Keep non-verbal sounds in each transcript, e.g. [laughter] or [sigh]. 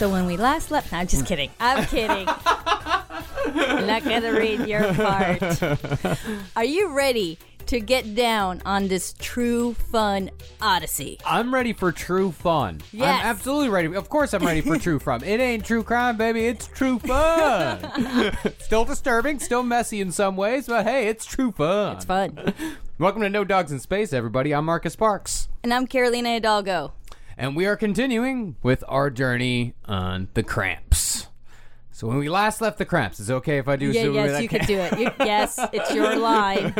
So when we last left, no, I'm just kidding. I'm [laughs] kidding. I'm not gonna read your part. Are you ready to get down on this true fun odyssey? I'm ready for true fun. Yes. I'm absolutely ready. Of course, I'm ready for true [laughs] fun. It ain't true crime, baby. It's true fun. [laughs] still disturbing, still messy in some ways, but hey, it's true fun. It's fun. Welcome to No Dogs in Space, everybody. I'm Marcus Parks. And I'm Carolina Hidalgo. And we are continuing with our journey on the cramps. So when we last left the cramps, is it okay if I do Yeah, yes, you can do it. You, [laughs] yes, it's your line.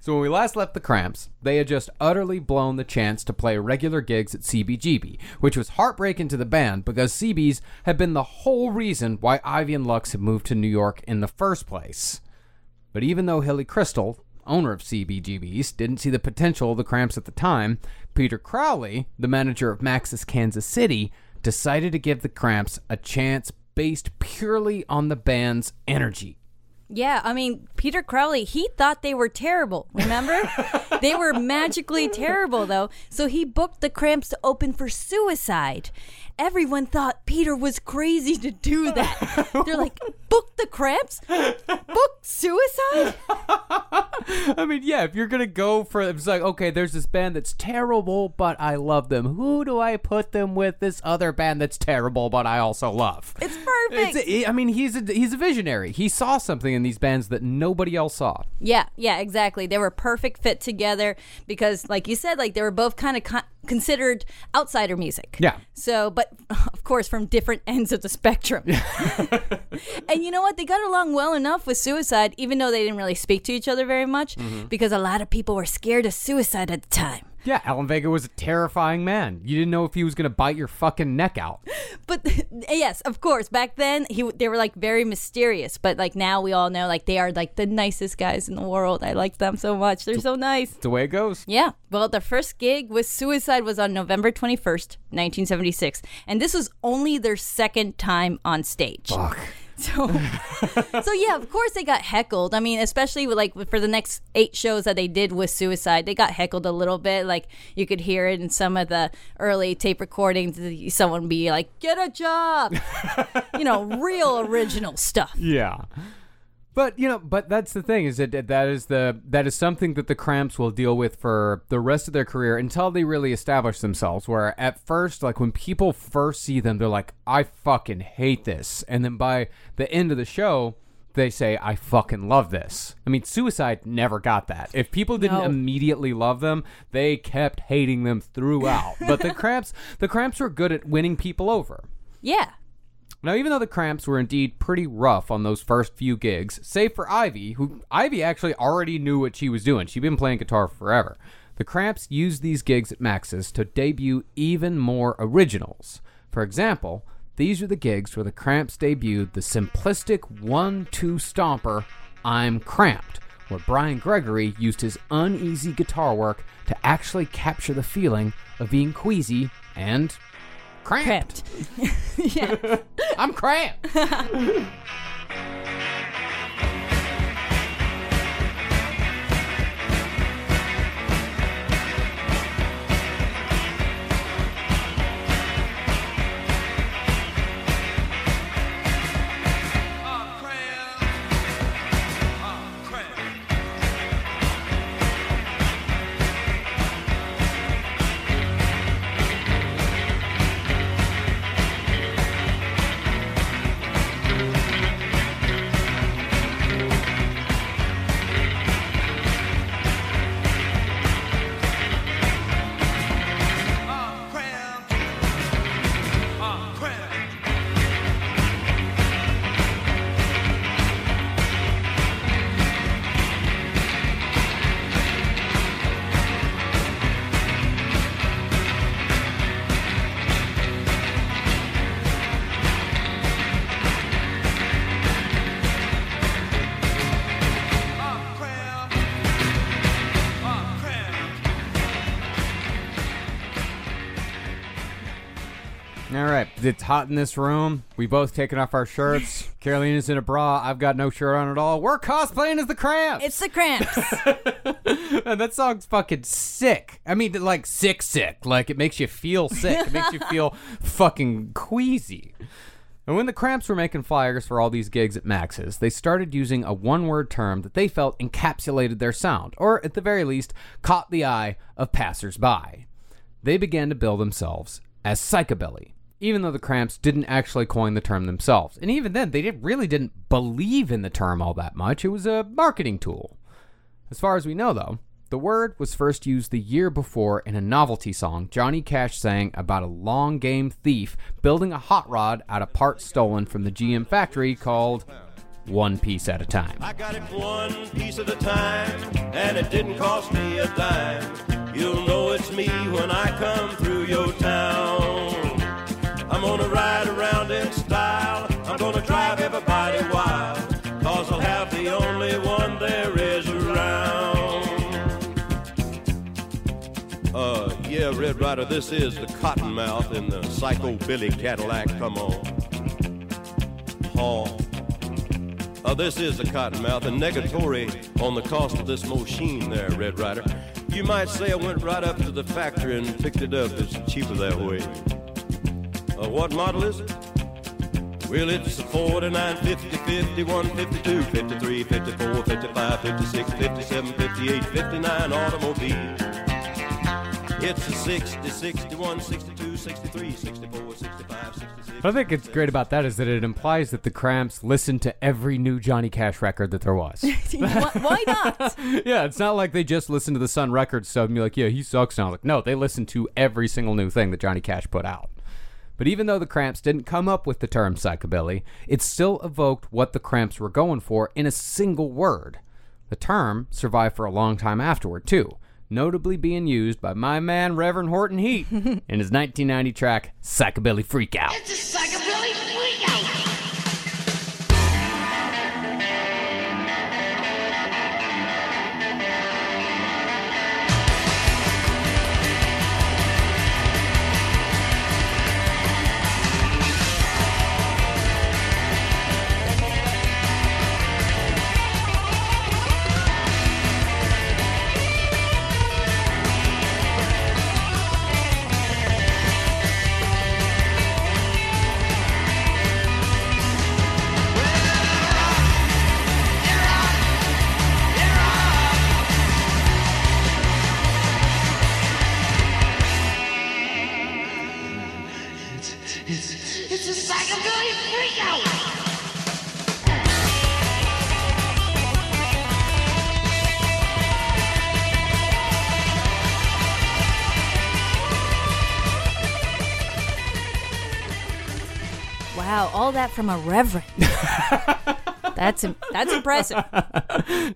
So when we last left the Cramps, they had just utterly blown the chance to play regular gigs at CBGB, which was heartbreaking to the band because CB's had been the whole reason why Ivy and Lux had moved to New York in the first place. But even though Hilly Kristal, owner of CBGB's, didn't see the potential of the Cramps at the time, Peter Crowley, the manager of Max's Kansas City, decided to give the Cramps a chance based purely on the band's energy. Yeah, I mean, Peter Crowley, he thought they were terrible. Remember? [laughs] they were magically terrible, though. So he booked the Cramps to open for suicide. Everyone thought Peter was crazy to do that. They're like, book the Cramps? Book suicide? [laughs] I mean, yeah, if you're gonna go for it's like, okay, there's this band that's terrible, but I love them. Who do I put them with? This other band that's terrible, but I also love. It's perfect. It's- I mean, he's a he's a visionary. He saw something in these bands that nobody else saw. Yeah, yeah, exactly. They were perfect fit together because, like you said, like they were both kind of con- considered outsider music. Yeah. So, but [laughs] of course, from different [laughs] ends of the spectrum. [laughs] and you know what? They got along well enough with suicide, even though they didn't really speak to each other very much, mm-hmm. because a lot of people were scared of suicide at the time. Yeah, Alan Vega was a terrifying man. You didn't know if he was gonna bite your fucking neck out. But [laughs] yes, of course, back then he they were like very mysterious. But like now we all know like they are like the nicest guys in the world. I like them so much. They're so nice. It's the way it goes. Yeah. Well, the first gig with Suicide was on November 21st, 1976. And this was only their second time on stage. Fuck. [laughs] So, so yeah, of course they got heckled. I mean, especially with, like for the next eight shows that they did with Suicide, they got heckled a little bit. Like you could hear it in some of the early tape recordings. Someone be like, "Get a job," [laughs] you know, real original stuff. Yeah. But you know, but that's the thing is that that is the that is something that the Cramps will deal with for the rest of their career until they really establish themselves. Where at first, like when people first see them, they're like, "I fucking hate this," and then by the end of the show, they say, "I fucking love this." I mean, Suicide never got that. If people didn't No. immediately love them, they kept hating them throughout. but the [laughs] Cramps, the Cramps were good at winning people over. Yeah. Now, even though the Cramps were indeed pretty rough on those first few gigs, save for Ivy, who Ivy actually already knew what she was doing. She'd been playing guitar forever. The Cramps used these gigs at Max's to debut even more originals. For example, these are the gigs where the Cramps debuted the simplistic one-two stomper "I'm Cramped," where Bryan Gregory used his uneasy guitar work to actually capture the feeling of being queasy and cramped. Cramped. [laughs] yeah. [laughs] I'm cramped. [laughs] it's hot in this room. We both taken off our shirts. [laughs] Carolina's in a bra. I've got no shirt on at all. We're cosplaying as the Cramps. It's the cramps. [laughs] and that song's fucking sick. I mean, like sick, sick. Like it makes you feel sick. It makes you [laughs] feel fucking queasy. And when the Cramps were making flyers for all these gigs at Max's, they started using a one word term that they felt encapsulated their sound, or at the very least, caught the eye of passersby. They began to bill themselves as psychobilly, even though the Cramps didn't actually coin the term themselves. And even then, they didn't, really didn't believe in the term all that much. It was a marketing tool. As far as we know, though, the word was first used the year before in a novelty song Johnny Cash sang about a long game thief building a hot rod out of parts stolen from the GM factory called One Piece at a Time. I got it one piece at a time, and it didn't cost me a dime. You'll know it's me when I come through your town. Gonna ride around in style. I'm gonna drive everybody wild. Cause I'll have the only one there is around. Uh, yeah, Red Rider, this is the Cottonmouth in the Psycho Billy Cadillac. Come on. Haw. Uh, this is the Cottonmouth, and negatory on the cost of this machine there, Red Rider. You might say I went right up to the factory and picked it up. It's cheaper that way. Uh, what model is it? Well, it's a 49, 50, 51, 52, 53, 54, 55, 56, 57, 58, 59 automobile. It's a 60, 61, 62, 63, 64, 65, 66. What I think it's great about that is that it implies that the Cramps listened to every new Johnny Cash record that there was. [laughs] Why why not? [laughs] yeah, it's not like they just listened to the Sun Records stuff and be like, yeah, he sucks now. Like, no, they listened to every single new thing that Johnny Cash put out. But even though the Cramps didn't come up with the term psychobilly, it still evoked what the Cramps were going for in a single word. The term survived for a long time afterward, too, notably being used by my man Reverend Horton Heat [laughs] in his 1990 track Psychobilly Freakout. It's Wow, all that from a reverend. [laughs] that's that's impressive.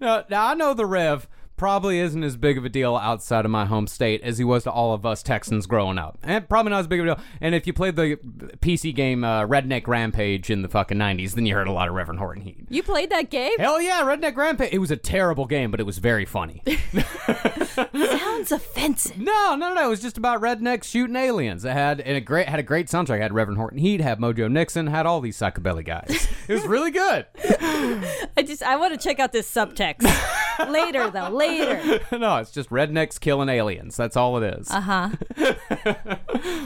now, now, I know the Rev probably isn't as big of a deal outside of my home state as he was to all of us Texans growing up. And probably not as big of a deal. And if you played the PC game uh, Redneck Rampage in the fucking 90s, then you heard a lot of Reverend Horton Heat. You played that game? Hell yeah, Redneck Rampage. It was a terrible game, but it was very funny. [laughs] [laughs] Sounds offensive. No, no, no. It was just about rednecks shooting aliens. It had a great had a great soundtrack. It had Reverend Horton Heat, had Mojo Nixon, had all these psychobilly guys. It was really good. [laughs] I just I want to check out this subtext later though. Later. [laughs] no, it's just rednecks killing aliens. That's all it is. Uh huh.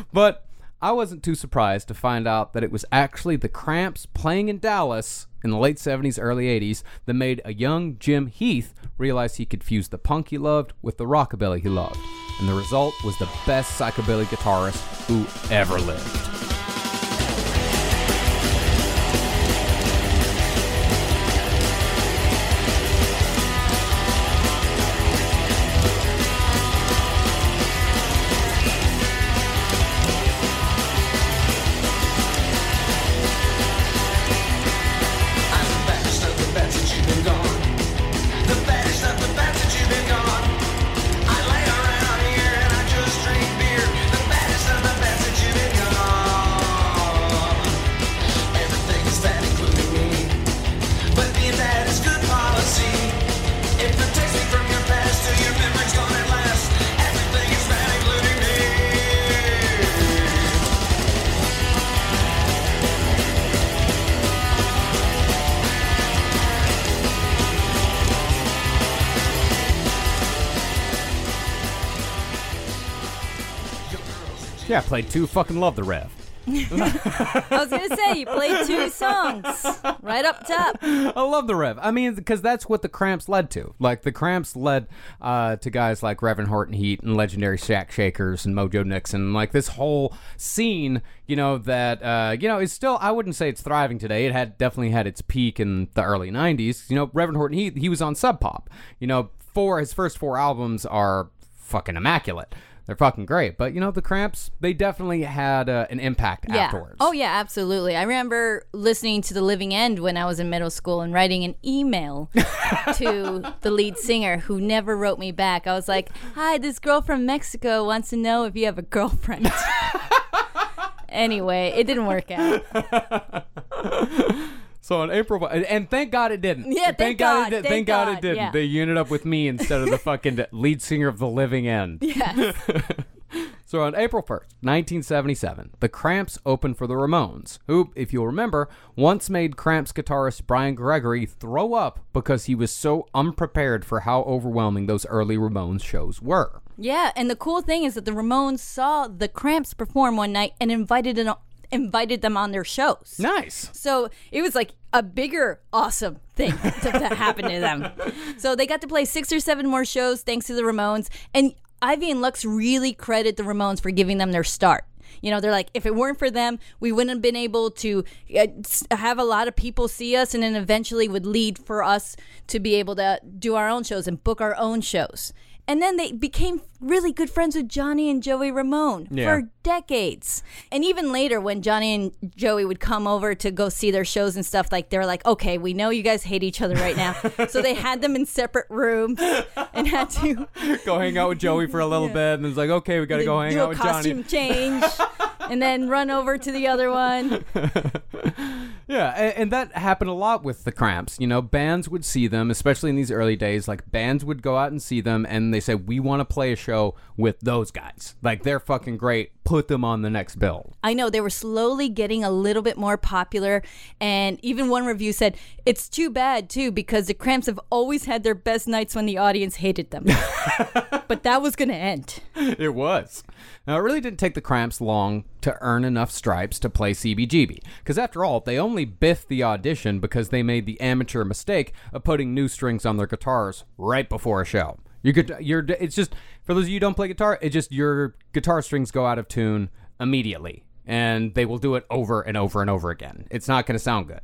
[laughs] But I wasn't too surprised to find out that it was actually the Cramps playing in Dallas in the late 70s, early 80s that made a young Jim Heath realize he could fuse the punk he loved with the rockabilly he loved. And the result was the best psychobilly guitarist who ever lived. Played two. Fucking love the Rev. [laughs] I was gonna say you played two songs right up top. I love the Rev. I mean, because that's what the Cramps led to. Like the Cramps led uh, to guys like Reverend Horton Heat and legendary Shack Shakers and Mojo Nixon. Like this whole scene, you know, that uh, you know is still. I wouldn't say it's thriving today. It had definitely had its peak in the early '90s. You know, Reverend Horton Heat, he was on Sub Pop. You know, four his first four albums are fucking immaculate. They're fucking great. But you know, the Cramps, they definitely had uh, an impact Yeah. afterwards. Oh yeah, absolutely. I remember listening to The Living End when I was in middle school and writing an email [laughs] to the lead singer who never wrote me back. I was like, "Hi, this girl from Mexico wants to know if you have a girlfriend." [laughs] anyway, it didn't work out. [laughs] So on April, and thank God it didn't. Yeah, thank God, it did. thank Thank God, God, it didn't. yeah. They ended up with me instead of the fucking lead singer of The Living End. [laughs] Yes. [laughs] So on April 1st, 1977, the Cramps opened for the Ramones, who, if you'll remember, once made Cramps guitarist Bryan Gregory throw up because he was so unprepared for how overwhelming those early Ramones shows were. Yeah, and the cool thing is that the Ramones saw the Cramps perform one night and invited an, invited them on their shows. Nice. So it was like a bigger, awesome thing [laughs] to, to happen to them. So they got to play six or seven more shows thanks to the Ramones. And Ivy and Lux really credit the Ramones for giving them their start. You know, they're like, if it weren't for them, we wouldn't have been able to uh, have a lot of people see us, and then eventually would lead for us to be able to do our own shows and book our own shows. And then they became really good friends with Johnny and Joey Ramone Yeah. for decades. And even later, when Johnny and Joey would come over to go see their shows and stuff, like they're like, okay, we know you guys hate each other right now. [laughs] so they had them in separate rooms and had to [laughs] Go hang out with Joey for a little bit, and it's like, okay, we gotta go hang out a with costume Johnny. change and then run over to the other one. [laughs] Yeah, and, and that happened a lot with the Cramps. You know, bands would see them, especially in these early days. Like bands would go out and see them, and they say, "We want to play a show with those guys. Like they're fucking great. Put them on the next bill." I know they were slowly getting a little bit more popular, and even one review said it's too bad too because the Cramps have always had their best nights when the audience hated them. [laughs] but that was gonna end. it was. Now, it really didn't take the Cramps long to earn enough stripes to play CBGB. Because after all, they only biffed the audition because they made the amateur mistake of putting new strings on their guitars right before a show. You could, you're, it's just for those of you who don't play guitar, it just your guitar strings go out of tune immediately, and they will do it over and over and over again. It's not going to sound good.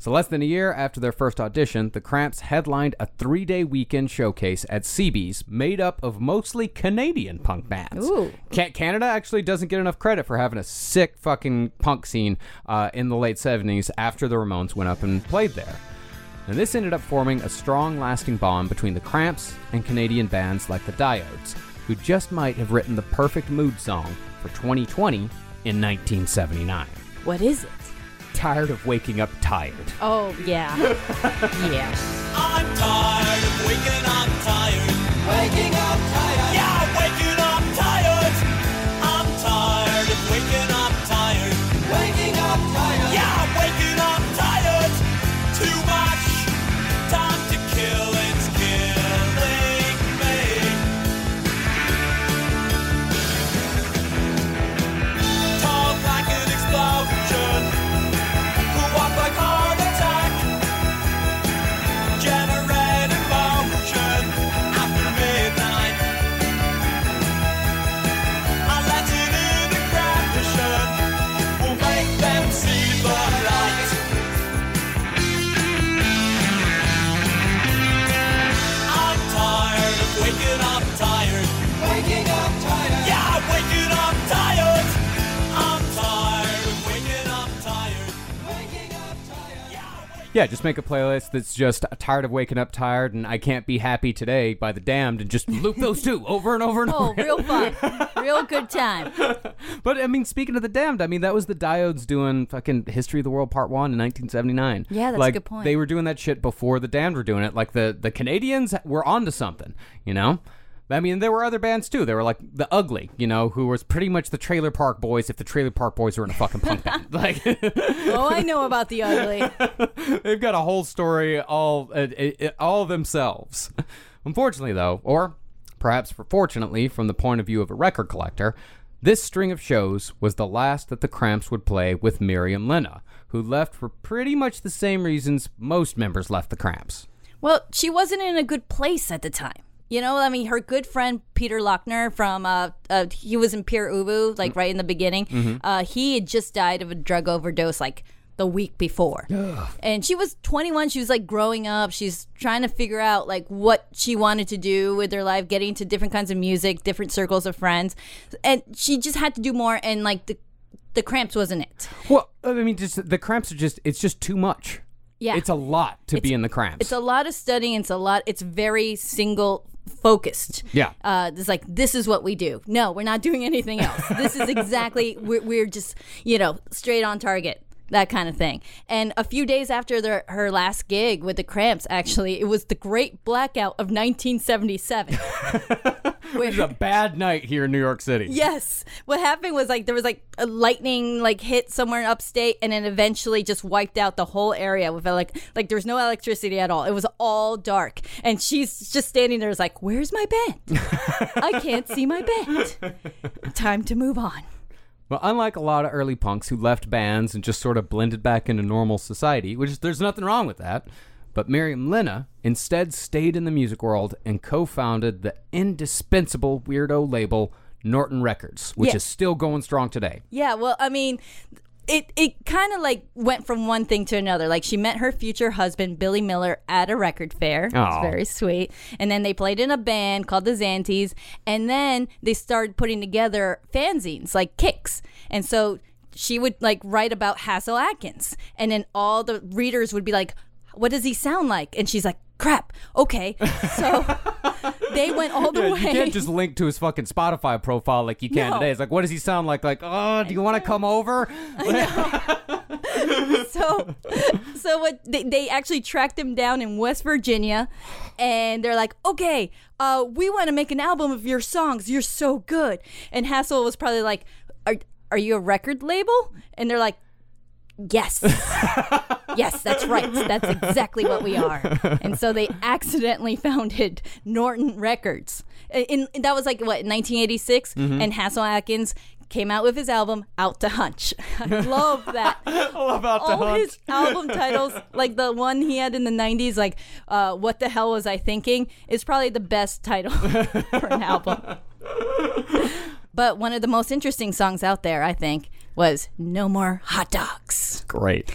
So, less than a year after their first audition, the Cramps headlined a three day weekend showcase at CB's made up of mostly Canadian punk bands. Ooh. Canada actually doesn't get enough credit for having a sick fucking punk scene uh, in the late 70s after the Ramones went up and played there. And this ended up forming a strong, lasting bond between the Cramps and Canadian bands like the Diodes, who just might have written the perfect mood song for 2020 in 1979. What is it? Tired of waking up tired. Oh yeah, [laughs] yeah. I'm tired of waking up tired. Waking up tired. Yeah. Just make a playlist that's just tired of waking up tired and I can't be happy today by the damned and just loop those two over and over and Oh, over. real fun, [laughs] real good time. But I mean, speaking of the damned, I mean that was the Diodes doing fucking History of the World Part One in 1979. Yeah, that's a good point. They were doing that shit before the damned were doing it. Like the the Canadians were onto something, you know. I mean, there were other bands too. They were like the Ugly, you know, who was pretty much the Trailer Park Boys if the Trailer Park Boys were in a fucking punk band. [laughs] Like, Oh, I know about the ugly. [laughs] they've got a whole story all uh, uh, all themselves. Unfortunately, though, or perhaps for fortunately, from the point of view of a record collector, This string of shows was the last that the Cramps would play with Miriam Linna, who left for pretty much the same reasons most members left the Cramps. Well, she wasn't in a good place at the time. You know, I mean, her good friend Peter Laughner from uh, uh he was in Pere Ubu, like right in the beginning. Uh, he had just died of a drug overdose, like the week before. and she was 21. She was like growing up. She's trying to figure out like what she wanted to do with her life, getting into different kinds of music, different circles of friends, and she just had to do more. And like the the Cramps wasn't it. Well, I mean, just the Cramps are just, it's just too much. Yeah. It's a lot to be in the Cramps. It's a lot of studying. It's a lot. It's very single focused. Yeah. Uh, it's like this is what we do. No, we're not doing anything else. this is exactly [laughs] we're, we're just you know straight on target. That kind of thing. And a few days after their, her last gig with the Cramps, actually, it was the Great Blackout of 1977. [laughs] It was a bad night here in New York City. Yes. What happened was like there was like a lightning like hit somewhere in upstate and then eventually just wiped out the whole area with like like there was no electricity at all. It was all dark. And she's just standing there is like, Where's my band? [laughs] I can't see my band. Time to move on. Well, unlike a lot of early punks who left bands and just sort of blended back into normal society, which there's nothing wrong with that, but Miriam Linna instead stayed in the music world and co-founded the indispensable weirdo label Norton Records, which Yeah. is still going strong today. Yeah, well, I mean, it it kind of like went from one thing to another. Like she met her future husband Billy Miller at a record fair. It's very sweet. And then they played in a band called the Zantees, and then they started putting together fanzines like Kicks. And so she would like write about Hasil Adkins, and then all the readers would be like, "What does he sound like?" And she's like, "Crap. Okay." So [laughs] they went all the Yeah, way. you can't just link to his fucking Spotify profile like you can No. today. It's like, what does he sound like? Like, oh, do you want to come over? [laughs] [laughs] so so what they, they actually tracked him down in west virginia and they're like okay uh we want to make an album of your songs you're so good and Hasil was probably like are, are you a record label and they're like yes. Yes that's right. That's exactly what we are. And so they accidentally founded norton records. In, in- that was like what 1986 and Hasil Adkins came out with his album out to hunch. [laughs] I love that. [laughs] Love out to all his album titles, like the one he had in the '90s, like uh, "What the hell was I thinking," is probably the best title [laughs] for an album. But one of the most interesting songs out there, I think, was "No More Hot Dogs." Great.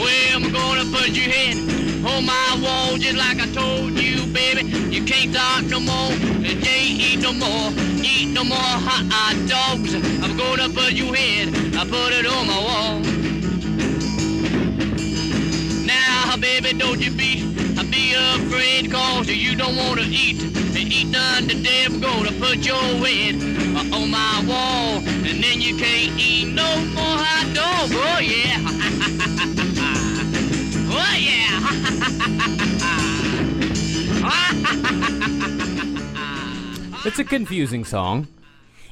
Well, I'm gonna put your head on my wall just like I told you, baby. You can't talk no more, and you ain't eat no more, eat no more hot dogs. I'm gonna put your head, I put it on my wall. Now, baby, don't you be, be afraid, cause you don't wanna eat, eat none today. I'm gonna put your head on my wall, and then you can't eat no more hot dogs. Oh, yeah. [laughs] It's a confusing song.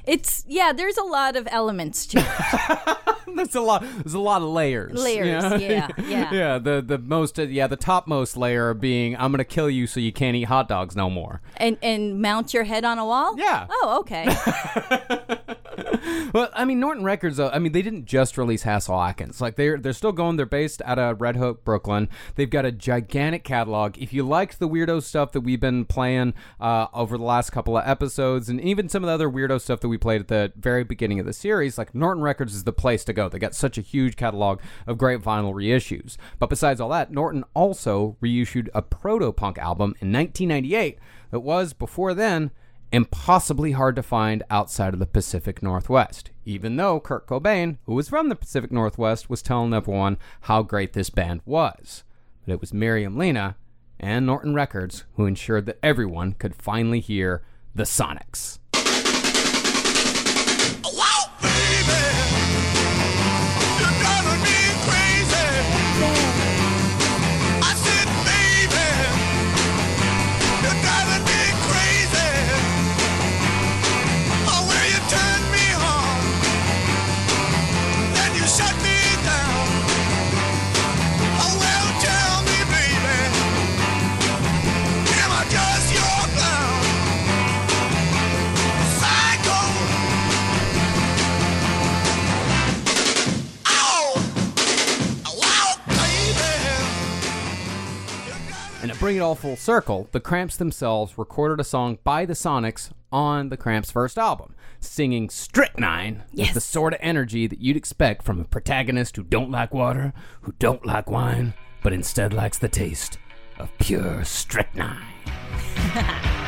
It's yeah. There's a lot of elements to it. [laughs] There's a lot. There's a lot of layers. Layers, know? yeah, yeah. [laughs] yeah. The the most. Uh, yeah. The topmost layer being, I'm gonna kill you so you can't eat hot dogs no more. and and mount your head on a wall. Yeah. Oh, okay. [laughs] [laughs] Well, I mean, Norton Records. I mean, they didn't just release Hasil Adkins. Like they're they're still going. They're based out of Red Hook, Brooklyn. They've got a gigantic catalog. If you liked the weirdo stuff that we've been playing uh, over the last couple of episodes, and even some of the other weirdo stuff that we played at the very beginning of the series, like Norton Records is the place to go. They got such a huge catalog of great vinyl reissues. But besides all that, Norton also reissued a proto punk album in 1998 that was before then impossibly hard to find outside of the Pacific Northwest, even though Kurt Cobain, who was from the Pacific Northwest, was telling everyone how great this band was. But it was Miriam Linna and Norton Records who ensured that everyone could finally hear the Sonics. Bring it all full circle, the Cramps themselves recorded a song by the Sonics on the Cramps' first album, singing Strychnine with the sort of energy that you'd expect from a protagonist who don't like water, who don't like wine, but instead likes the taste of pure strychnine. [laughs]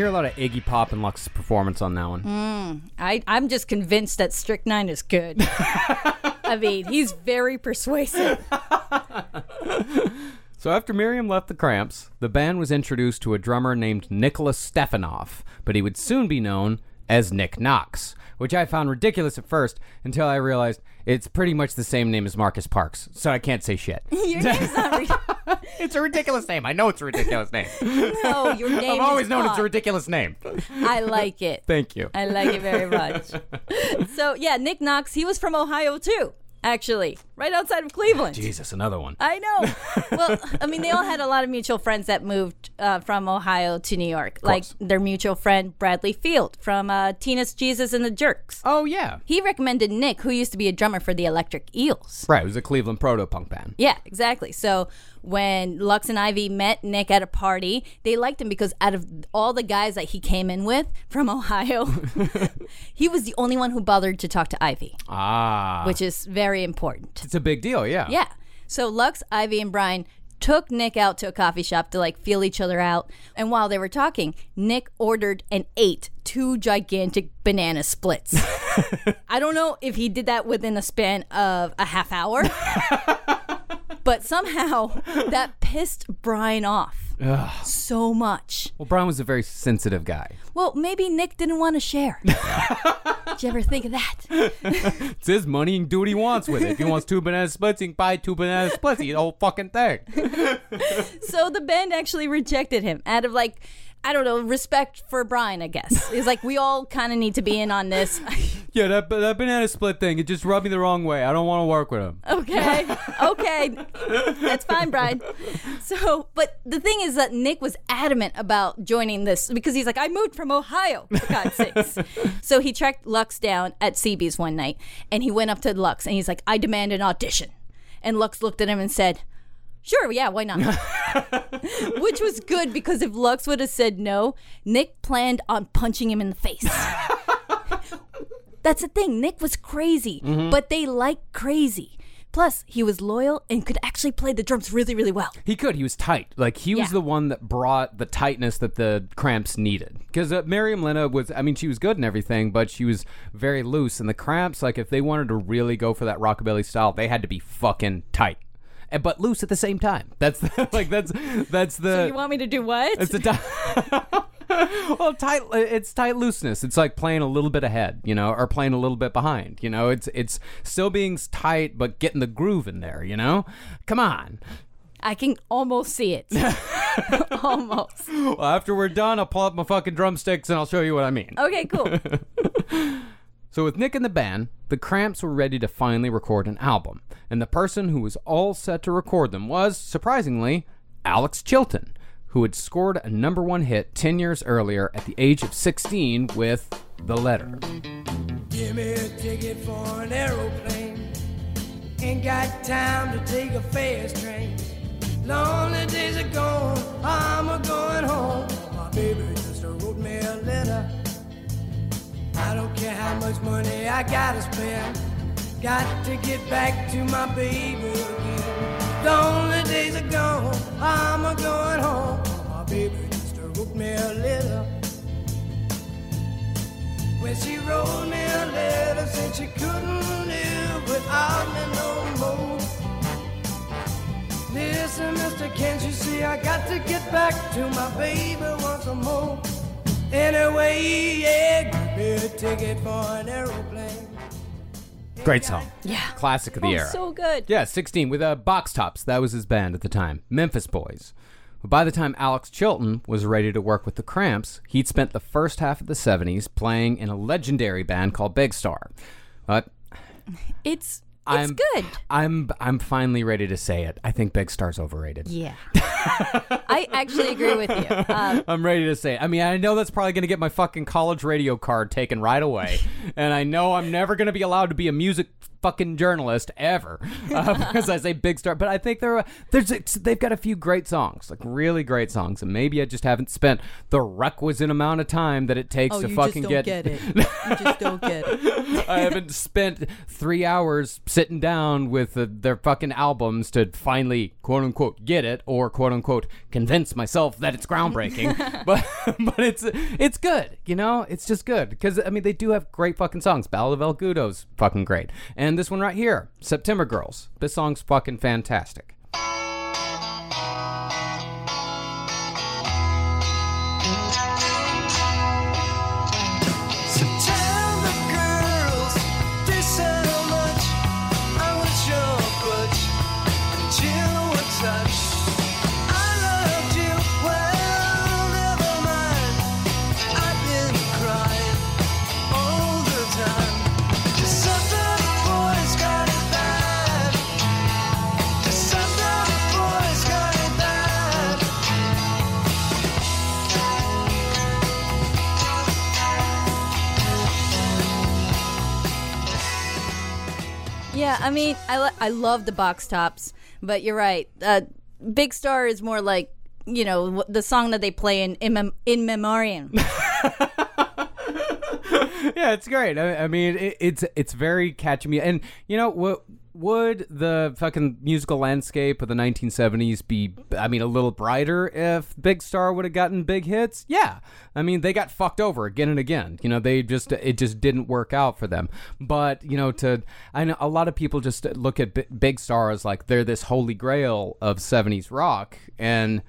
hear a lot of Iggy Pop and Lux's performance on that one. Mm, I, I'm just convinced that Strychnine is good. I mean, he's very persuasive. So after Miriam left the Cramps, the band was introduced to a drummer named Nicholas Stephanoff, but he would soon be known as Nick Knox, which I found ridiculous at first until I realized it's pretty much the same name as Marcus Parks, so I can't say shit. [laughs] Your name's not re- [laughs] it's a ridiculous name. I know it's a ridiculous name. [laughs] no, your name I've always known it's a ridiculous name. I like it. Thank you. I like it very much. so yeah, Nick Knox, he was from Ohio too, actually, right outside of Cleveland. Jesus, another one. I know. [laughs] Well, I mean, they all had a lot of mutual friends that moved uh, from Ohio to New York, like their mutual friend Bradley Field from uh, Teenage Jesus and the Jerks. Oh yeah. He recommended Nick, who used to be a drummer for the Electric Eels. Right, it was a Cleveland proto punk band. Yeah, exactly. So when Lux and Ivy met Nick at a party, they liked him because out of all the guys that he came in with from Ohio, [laughs] [laughs] he was the only one who bothered to talk to Ivy, Ah. which is very important. It's a big deal, yeah. Yeah. So Lux, Ivy, and Bryan took Nick out to a coffee shop to like feel each other out. And while they were talking, Nick ordered and ate two gigantic banana splits. [laughs] I don't know if he did that within a span of a half hour, [laughs] but somehow that pissed Bryan off so much. Well, Bryan was a very sensitive guy. Well, maybe Nick didn't want to share. [laughs] Did you ever think of that? It's his money, he can do what he wants with it. If he wants two banana splits, he can buy two banana splits, eat the whole fucking thing. [laughs] So the band actually rejected him out of like, I don't know, respect for Bryan, I guess. It's like we all kind of need to be in on this. [laughs] Yeah, that, that banana split thing, it just rubbed me the wrong way. I don't want to work with him. okay. [laughs] Okay. That's fine, Bryan. So, but the thing is that Nick was adamant about joining this because he's like, I moved from Ohio, for God's sakes. [laughs] So he tracked Lux down at CB's one night and he went up to Lux and he's like, I demand an audition. And Lux looked at him and said, Sure, yeah, why not? [laughs] Which was good because if Lux would have said no, Nick planned on punching him in the face. [laughs] That's the thing. Nick was crazy, but they like crazy. Plus, he was loyal and could actually play the drums really, really well. He could. He was tight. Like he was the one that brought the tightness that the Cramps needed. Because uh, Miriam Linna was. I mean, she was good and everything, but she was very loose. And the Cramps, like, if they wanted to really go for that rockabilly style, they had to be fucking tight, and, but loose at the same time. That's the, [laughs] like that's that's the. So you want me to do what? It's a tight. [laughs] well, tight. It's tight looseness. It's like playing a little bit ahead, you know, or playing a little bit behind. You know, it's it's still being tight, but getting the groove in there. You know, come on. I can almost see it. [laughs] almost. Well, after we're done, I'll pull up my fucking drumsticks and I'll show you what I mean. Okay, cool. So, with Nick in the band, the Cramps were ready to finally record an album, and the person who was all set to record them was, surprisingly, Alex Chilton, who had scored a number one hit 10 years earlier at the age of 16 with The Letter. Give me a ticket for an aeroplane. Ain't got time to take a fast train. Lonely days are gone, I'm a going home. My baby I don't care how much money I gotta spend. Got to get back to my baby again. The only days are gone, I'm a going home. My baby just wrote me a letter. When she wrote me a letter, said she couldn't live without me no more. Listen, mister, can't you see I got to get back to my baby once more? Anyway, yeah, give me a ticket for an aeroplane. Great song. Yeah. Classic of the Oh, era. so good. Yeah, 16 with uh, Box Tops. That was his band at the time. Memphis Boys. But by the time Alex Chilton was ready to work with the Cramps, he'd spent the first half of the 70s playing in a legendary band called Big Star. But It's it's I'm good. I'm I'm finally ready to say it. I think Big Star's overrated. Yeah. [laughs] I actually agree with you. Um, I'm ready to say it. I mean, I know that's probably going to get my fucking college radio card taken right away. [laughs] and I know I'm never going to be allowed to be a music fucking journalist ever [laughs] uh, because I say Big Star. But I think there are, there's they've got a few great songs, like really great songs. And maybe I just haven't spent the requisite amount of time that it takes oh, to fucking just don't get. get, it. [laughs] You just don't get it. [laughs] I haven't spent three hours sitting down with uh, their fucking albums to finally quote unquote get it or quote unquote convince myself that it's groundbreaking. but but it's it's good, you know. It's just good because I mean they do have great fucking songs. Ballad of El Goodo's fucking great, and this one right here, September Girls. This song's fucking fantastic. Yeah, I mean, I lo- I love the box tops, but you're right. Uh, Big Star is more like you know the song that they play in in, mem- in memoriam. [laughs] yeah, it's great. I, I mean, it, it's it's very catchy. And you know what? Would the fucking musical landscape of the 1970s be, I mean, a little brighter if Big Star would have gotten big hits? Yeah. I mean, they got fucked over again and again. You know, they just, it just didn't work out for them. But, you know, to, I know a lot of people just look at Big Star as like they're this holy grail of 70s rock. And,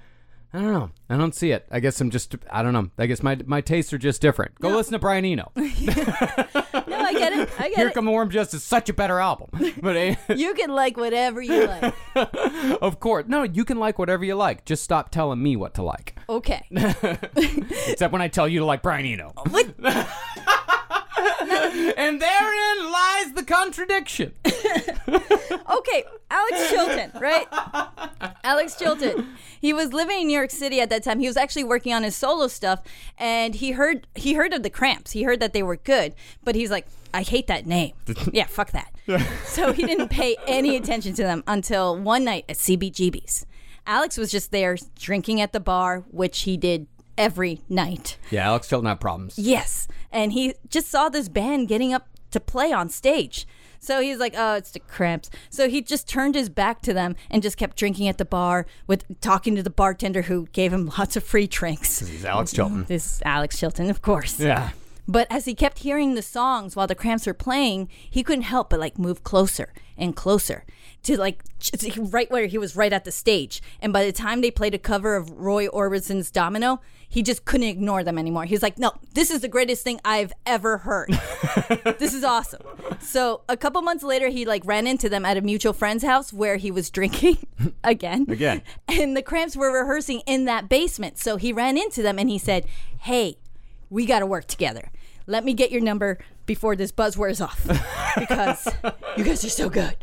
I don't know. I don't see it. I guess I'm just. I don't know. I guess my my tastes are just different. Go listen to Brian Eno. [laughs] [laughs] [laughs] I get it. I get Here it. Come the Warm Jets is such a better album. [laughs] But [laughs] You can like whatever you like. [laughs] of course, no. You can like whatever you like. Just stop telling me what to like. Okay. Except when I tell you to like Brian Eno. What? And therein lies the contradiction. [laughs] okay, Alex Chilton, right? Alex Chilton. He was living in New York City at that time. He was actually working on his solo stuff, and he heard he heard of the Cramps. He heard that they were good, but he's like, I hate that name. [laughs] yeah, fuck that. so he didn't pay any attention to them until one night at CBGB's. Alex was just there drinking at the bar, which he did every night. Yeah, Alex Chilton had problems. Yes. And he just saw this band getting up to play on stage. So he's like, oh, it's the cramps. So he just turned his back to them and just kept drinking at the bar with talking to the bartender who gave him lots of free drinks. He's Alex Chilton. Mm-hmm. This is Alex Chilton, of course. Yeah. But as he kept hearing the songs while the cramps were playing, he couldn't help but like move closer and closer to like right where he was right at the stage. And by the time they played a cover of Roy Orbison's Domino, he just couldn't ignore them anymore. He was like, "No, this is the greatest thing I've ever heard. [laughs] this is awesome." So a couple months later, he like ran into them at a mutual friend's house where he was drinking [laughs] again. Again. And the Cramps were rehearsing in that basement. So he ran into them and he said, Hey, we got to work together. Let me get your number before this buzz wears off [laughs] because you guys are so good.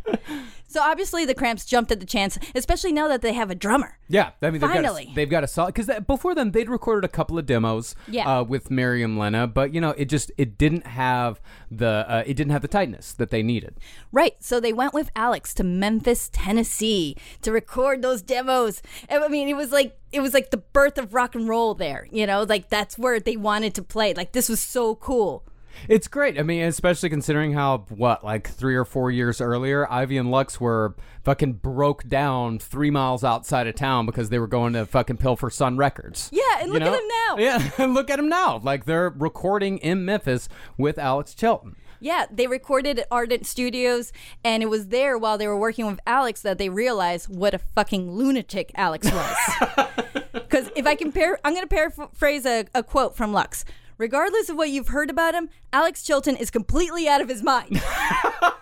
So obviously the Cramps jumped at the chance, especially now that they have a drummer. Yeah, I mean, they've Finally. got a, they've got a solid because before then they'd recorded a couple of demos Yeah. uh, with Miriam Linna, but you know it just it didn't have the uh, it didn't have the tightness that they needed. Right. So they went with Alex to Memphis, Tennessee to record those demos. I mean, it was like it was like the birth of rock and roll there, you know? Like that's where they wanted to play. Like this was so cool. It's great. I mean, especially considering how what like three or four years earlier, Ivy and Lux were fucking broke down three miles outside of town because they were going to fucking Pilfer Sun Records. Yeah, and You look at them now. Yeah, [laughs] and look at them now. Like they're recording in Memphis with Alex Chilton. Yeah, they recorded at Ardent Studios, and it was there while they were working with Alex that they realized what a fucking lunatic Alex was. [laughs] [laughs] Because if I compare, I'm going to paraphrase a, a quote from Lux. Regardless of what you've heard about him, Alex Chilton is completely out of his mind.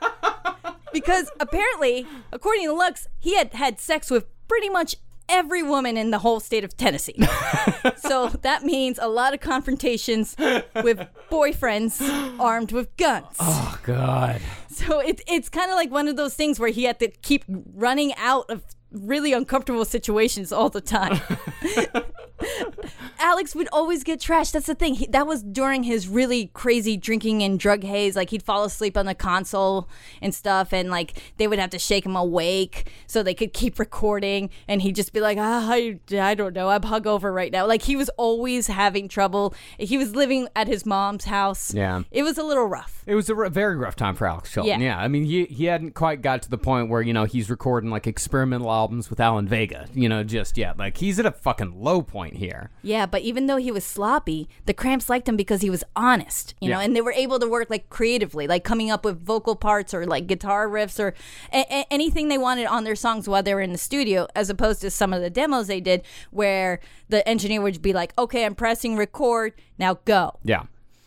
[laughs] because apparently, according to Lux, he had had sex with pretty much every woman in the whole state of Tennessee. [laughs] so that means a lot of confrontations with boyfriends armed with guns. Oh God. So it, it's kind of like one of those things where he had to keep running out of really uncomfortable situations all the time. [laughs] Alex would always get trashed. That's the thing. He, that was during his really crazy drinking and drug haze. Like he'd fall asleep on the console and stuff, and like they would have to shake him awake so they could keep recording. And he'd just be like, ah, I, I don't know. I'm hungover right now. Like he was always having trouble. He was living at his mom's house. Yeah. It was a little rough. It was a r- very rough time for Alex Chilton. Yeah. Yeah. I mean, he he hadn't quite got to the point where you know he's recording like experimental albums with Alan Vega. You know, just yet. Like he's at a fucking low point here. Yeah, but even though he was sloppy, the Cramps liked him because he was honest, you know, Yeah. and they were able to work like creatively, like coming up with vocal parts or like guitar riffs or a- a- anything they wanted on their songs while they were in the studio, as opposed to some of the demos they did where the engineer would be like, okay, I'm pressing record, now go. Yeah.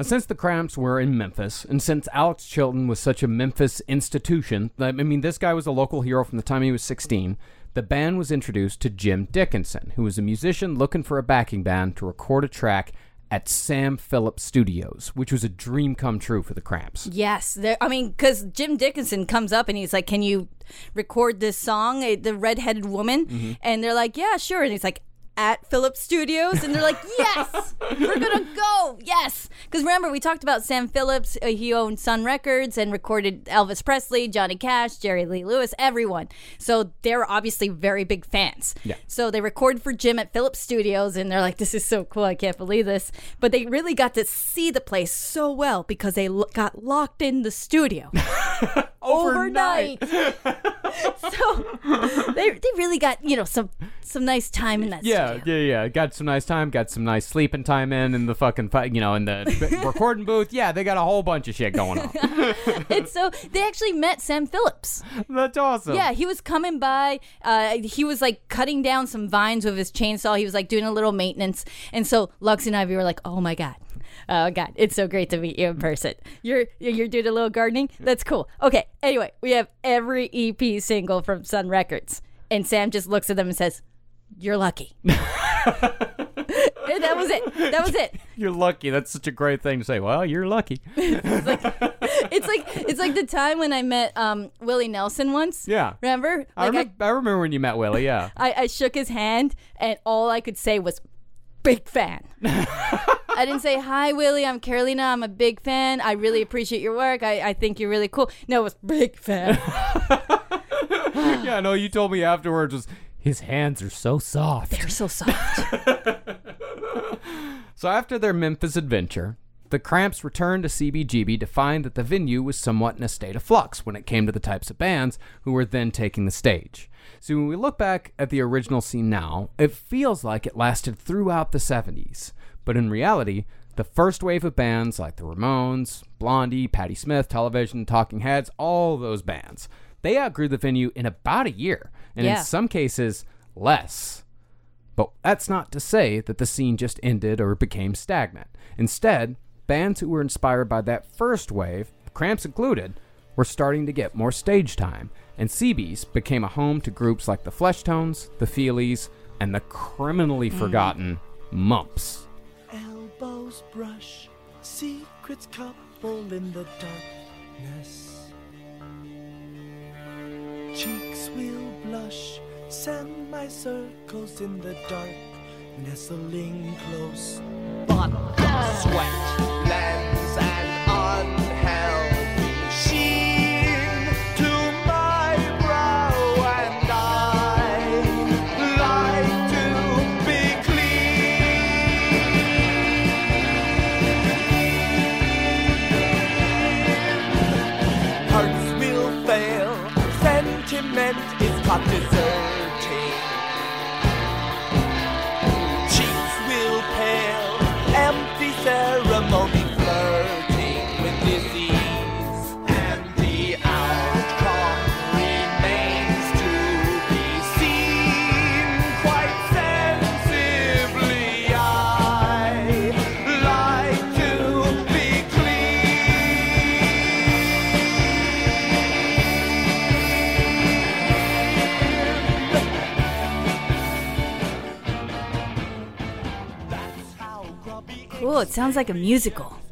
Now, since the Cramps were in Memphis, and since Alex Chilton was such a Memphis institution, I mean, this guy was a local hero from the time he was 16, the band was introduced to Jim Dickinson, who was a musician looking for a backing band to record a track at Sam Phillips Studios, which was a dream come true for the Cramps. Yes. I mean, because Jim Dickinson comes up and he's like, "Can you record this song, eh, the redheaded woman?" Mm-hmm. And they're like, "Yeah, sure." And he's like, "At Phillips Studios," and they're like, "Yes, we're gonna [laughs] go, yes." Because remember, we talked about Sam Phillips. Uh, he owned Sun Records and recorded Elvis Presley, Johnny Cash, Jerry Lee Lewis, everyone. So they're obviously very big fans. Yeah. So they recorded for Jim at Phillips Studios, and they're like, "This is so cool! I can't believe this." But they really got to see the place so well because they lo- got locked in the studio [laughs] overnight. [laughs] so they they really got you know some some nice time in that Yeah, yeah, yeah. Got some nice time, got some nice sleeping time in, in the fucking, you know, in the [laughs] recording booth. Yeah, they got a whole bunch of shit going on. [laughs] and so they actually met Sam Phillips. That's awesome. Yeah, he was coming by. Uh, he was like cutting down some vines with his chainsaw. He was like doing a little maintenance. And so Lux and Ivy were like, "Oh my god, oh god, it's so great to meet you in person. You're you're doing a little gardening. That's cool. Okay. Anyway, we have every EP single from Sun Records, and Sam just looks at them and says, "You're lucky." [laughs] that was it. That was it. You're lucky. That's such a great thing to say. Well, you're lucky. [laughs] It's like it's like the time when I met um, Willie Nelson once. Yeah. Remember? I, Like remem- I remember when you met Willie, yeah. [laughs] I, I shook his hand, and all I could say was, "Big fan." I didn't say, "Hi, Willie. I'm Carolina. I'm a big fan. I really appreciate your work. I, I think you're really cool." No, it was big fan. yeah, no, you told me afterwards was his hands are so soft. They're so soft. [laughs] So after their Memphis adventure, the Cramps returned to CBGB to find that the venue was somewhat in a state of flux when it came to the types of bands who were then taking the stage. So when we look back at the original scene now, it feels like it lasted throughout the 70s. But in reality, the The first wave of bands like the Ramones, Blondie, Patti Smith, Television, Talking Heads, all those bands, they outgrew the venue in about a year, and Yeah. in some cases, less. But that's not to say that the scene just ended or became stagnant. Instead, bands who were inspired by that first wave, Cramps included, were starting to get more stage time, and CB's became a home to groups like the Fleshtones, the Feelies, and the criminally mm. forgotten Mumps. Elbows brush, secrets couple in the darkness. Cheeks will blush, semicircles in the dark, nestling close. But sweat lends an unhealthy Cool. It sounds like a musical, [laughs]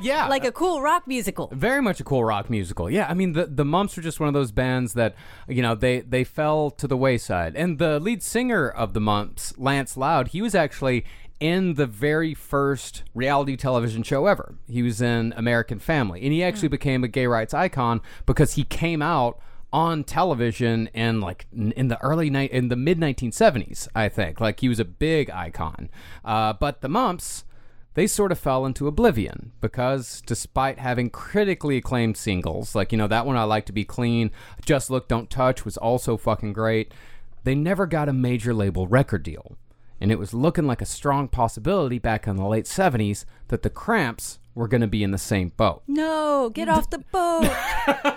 yeah. like a cool rock musical. very much a cool rock musical. Yeah, I mean the the Mumps are just one of those bands that you know they they fell to the wayside. And the lead singer of the Mumps, Lance Loud, he was actually in the very first reality television show ever. He was in American Family, and he actually became a gay rights icon because he came out on television in like in the early night in the mid 1970s i think like he was a big icon uh, but the mumps they sort of fell into oblivion because despite having critically acclaimed singles, like, you know, that one I Like to Be Clean, Just Look, Don't Touch was also fucking great, they never got a major label record deal. And it was looking like a strong possibility back in the late 70s that the Cramps were going to be in the same boat. No, get off the boat. [laughs]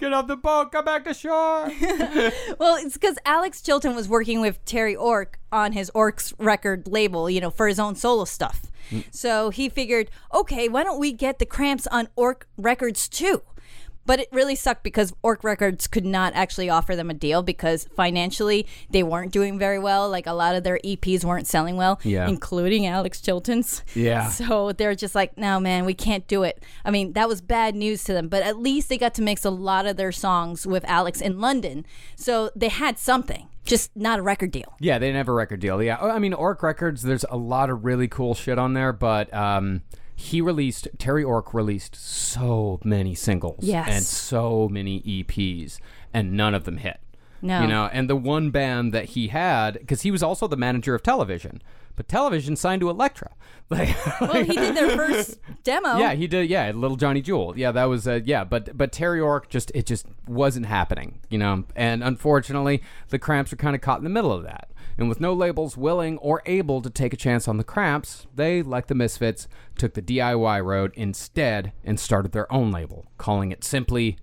Get off the boat, come back to shore. [laughs] well, it's because Alex Chilton was working with Terry Ork on his Ork's record label, you know, for his own solo stuff. Mm. So he figured, okay, why don't we get the Cramps on Ork Records too? But it really sucked because Ork Records could not actually offer them a deal because financially they weren't doing very well. Like a lot of their EPs weren't selling well, Yeah. including Alex Chilton's. Yeah. [laughs] So they're just like, no, man, we can't do it. I mean, that was bad news to them, but at least they got to mix a lot of their songs with Alex in London. So they had something, just not a record deal. Yeah, they didn't have a record deal. Yeah, I mean, Ork Records. There's a lot of really cool shit on there, but um, he released Terry Ork released so many singles Yes. and so many EPs, and none of them hit. No. you know, and the one band that he had, because he was also the manager of television, but television signed to Elektra. [laughs] Like, Well, he did their first demo. yeah, he did. Yeah, Little Johnny Jewel. Yeah, that was. Uh, yeah, but but Terry Ork just it just wasn't happening, you know. And unfortunately, the Cramps were kind of caught in the middle of that. And with no labels willing or able to take a chance on the Cramps, they, like the Misfits, took the DIY road instead and started their own label, calling it simply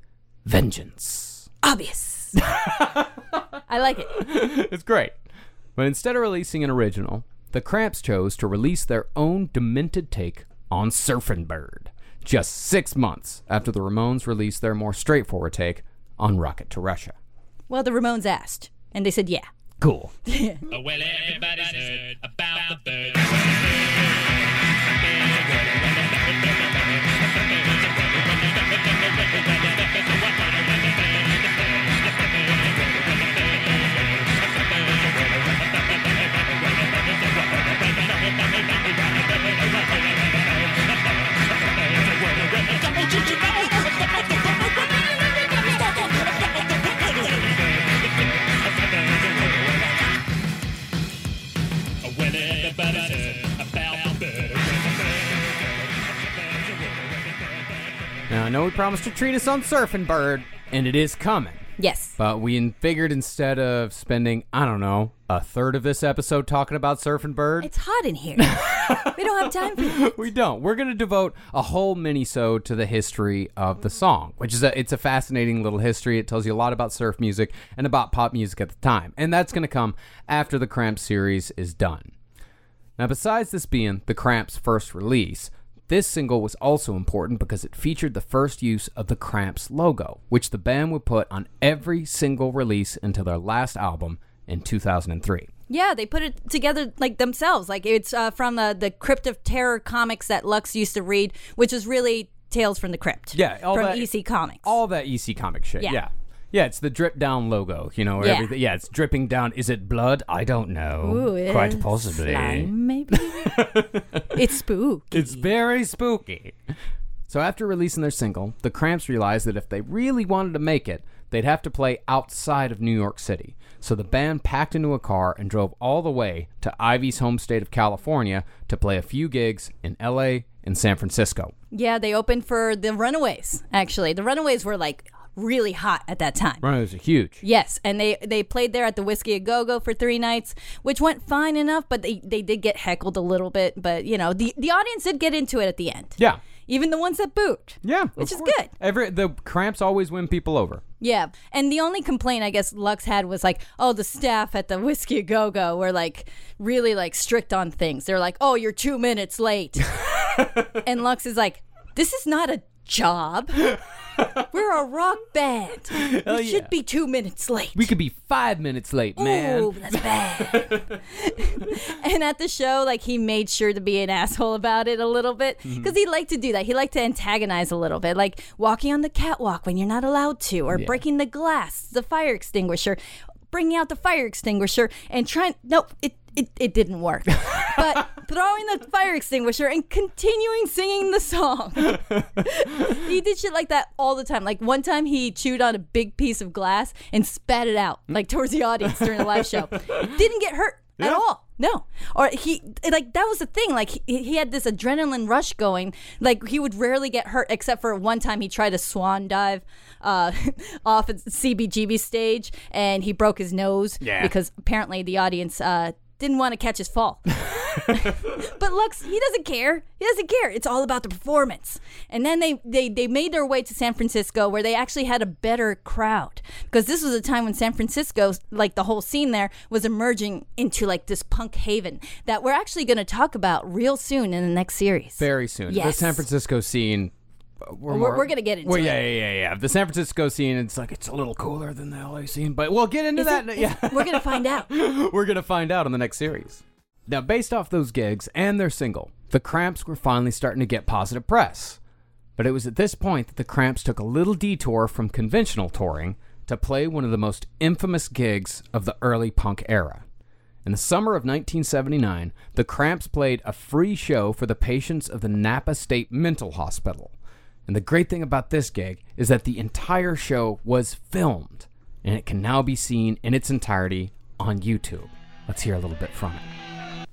Vengeance. Obvious. [laughs] I like it. it's great. But instead of releasing an original, the Cramps chose to release their own demented take on Surfin' Bird, just six months after the Ramones released their more straightforward take on Rocket to Russia. Well, the Ramones asked, and they said, yeah. Cool. [laughs] Well, everybody's heard about the bird. Now, I know we promised to treat us on Surfing Bird, and it is coming. Yes. But we figured instead of spending, I don't know, a third of this episode talking about surfing bird, It's hot in here. we don't have time for that. [laughs] we don't. We're going to devote a whole mini-sode to the history of the song, which is a it's a fascinating little history. It tells you a lot about surf music and about pop music at the time. And that's going to come after the Cramps series is done. Now, besides this being the Cramps' first release, this single was also important because it featured the first use of the Cramps logo, which the band would put on every single release until their last album in 2003. Yeah, they put it together like themselves. Like it's uh, from the the Crypt of Terror comics that Lux used to read, which is really Tales from the Crypt. Yeah, all from that- EC Comics. All that EC comic shit. Yeah. Yeah. Yeah. it's the drip down logo, you know, Yeah. everything. Yeah, it's dripping down. Is it blood? I don't know. Ooh, Quite possibly. slime, maybe. [laughs] it's spooky. It's very spooky. So after releasing their single, the Cramps realized that if they really wanted to make it, they'd have to play outside of New York City. So the band packed into a car and drove all the way to Ivy's home state of California to play a few gigs in LA and San Francisco. Yeah, they opened for the Runaways. Actually, the Runaways were like really hot at that time. Right, it was huge. Yes, and they they played there at the Whisky a Go Go for three nights, which went fine enough, but they they did get heckled a little bit. But you know, the the audience did get into it at the end. Yeah. Even the ones that booed. Yeah, Which is course. good. Every the Cramps always win people over. Yeah, and the only complaint I guess Lux had was like, oh, the staff at the Whisky a Go Go were like really like strict on things. They're like, oh, you're two minutes late, [laughs] and Lux is like, this is not a job. We're a rock band. [laughs] We Hell should be two minutes late. We could be five minutes late, man. Ooh, that's bad. [laughs] and at the show, like he made sure to be an asshole about it a little bit Mm-hmm. because he liked to do that. He liked to antagonize a little bit, like walking on the catwalk when you're not allowed to, or Yeah. breaking the glass, the fire extinguisher, bringing out the fire extinguisher, and trying. Nope, it it, it didn't work. [laughs] but throwing the fire extinguisher and continuing singing the song. [laughs] he did shit like that all the time. Like one time he chewed on a big piece of glass and spat it out, like towards the audience during a live show. [laughs] Didn't get hurt at all. No. Or he, like, that was the thing. Like, he, he had this adrenaline rush going. Like, he would rarely get hurt, except for one time he tried a swan dive uh, off at CBGB stage and he broke his nose Yeah. because apparently the audience uh, didn't want to catch his fall. [laughs] but Lux, he doesn't care. He doesn't care. It's all about the performance. And then they, they they made their way to San Francisco where they actually had a better crowd because this was a time when San Francisco, like the whole scene there, was emerging into like this punk haven that we're actually going to talk about real soon in the next series. Very soon. The Yes. San Francisco scene. We're, We're- we're gonna get into well, it. yeah, yeah, yeah, yeah. The San Francisco scene, it's like it's a little cooler than the LA scene, but we'll get into Is that. it- yeah, we're gonna find out. [laughs] we're gonna find out in the next series. Now, based off those gigs and their single, the Cramps were finally starting to get positive press. But it was at this point that the Cramps took a little detour from conventional touring to play one of the most infamous gigs of the early punk era. In the summer of 1979, the Cramps played a free show for the patients of the Napa State Mental Hospital. And the great thing about this gig is that the entire show was filmed, and it can now be seen in its entirety on YouTube. Let's hear a little bit from it.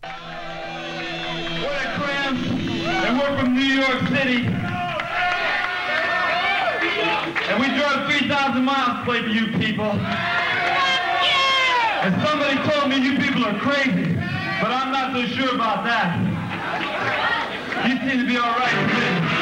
We're the Cramps, and we're from New York City. And we drove 3,000 miles to play for you people. And somebody told me you people are crazy, but I'm not so sure about that. You seem to be all right with me.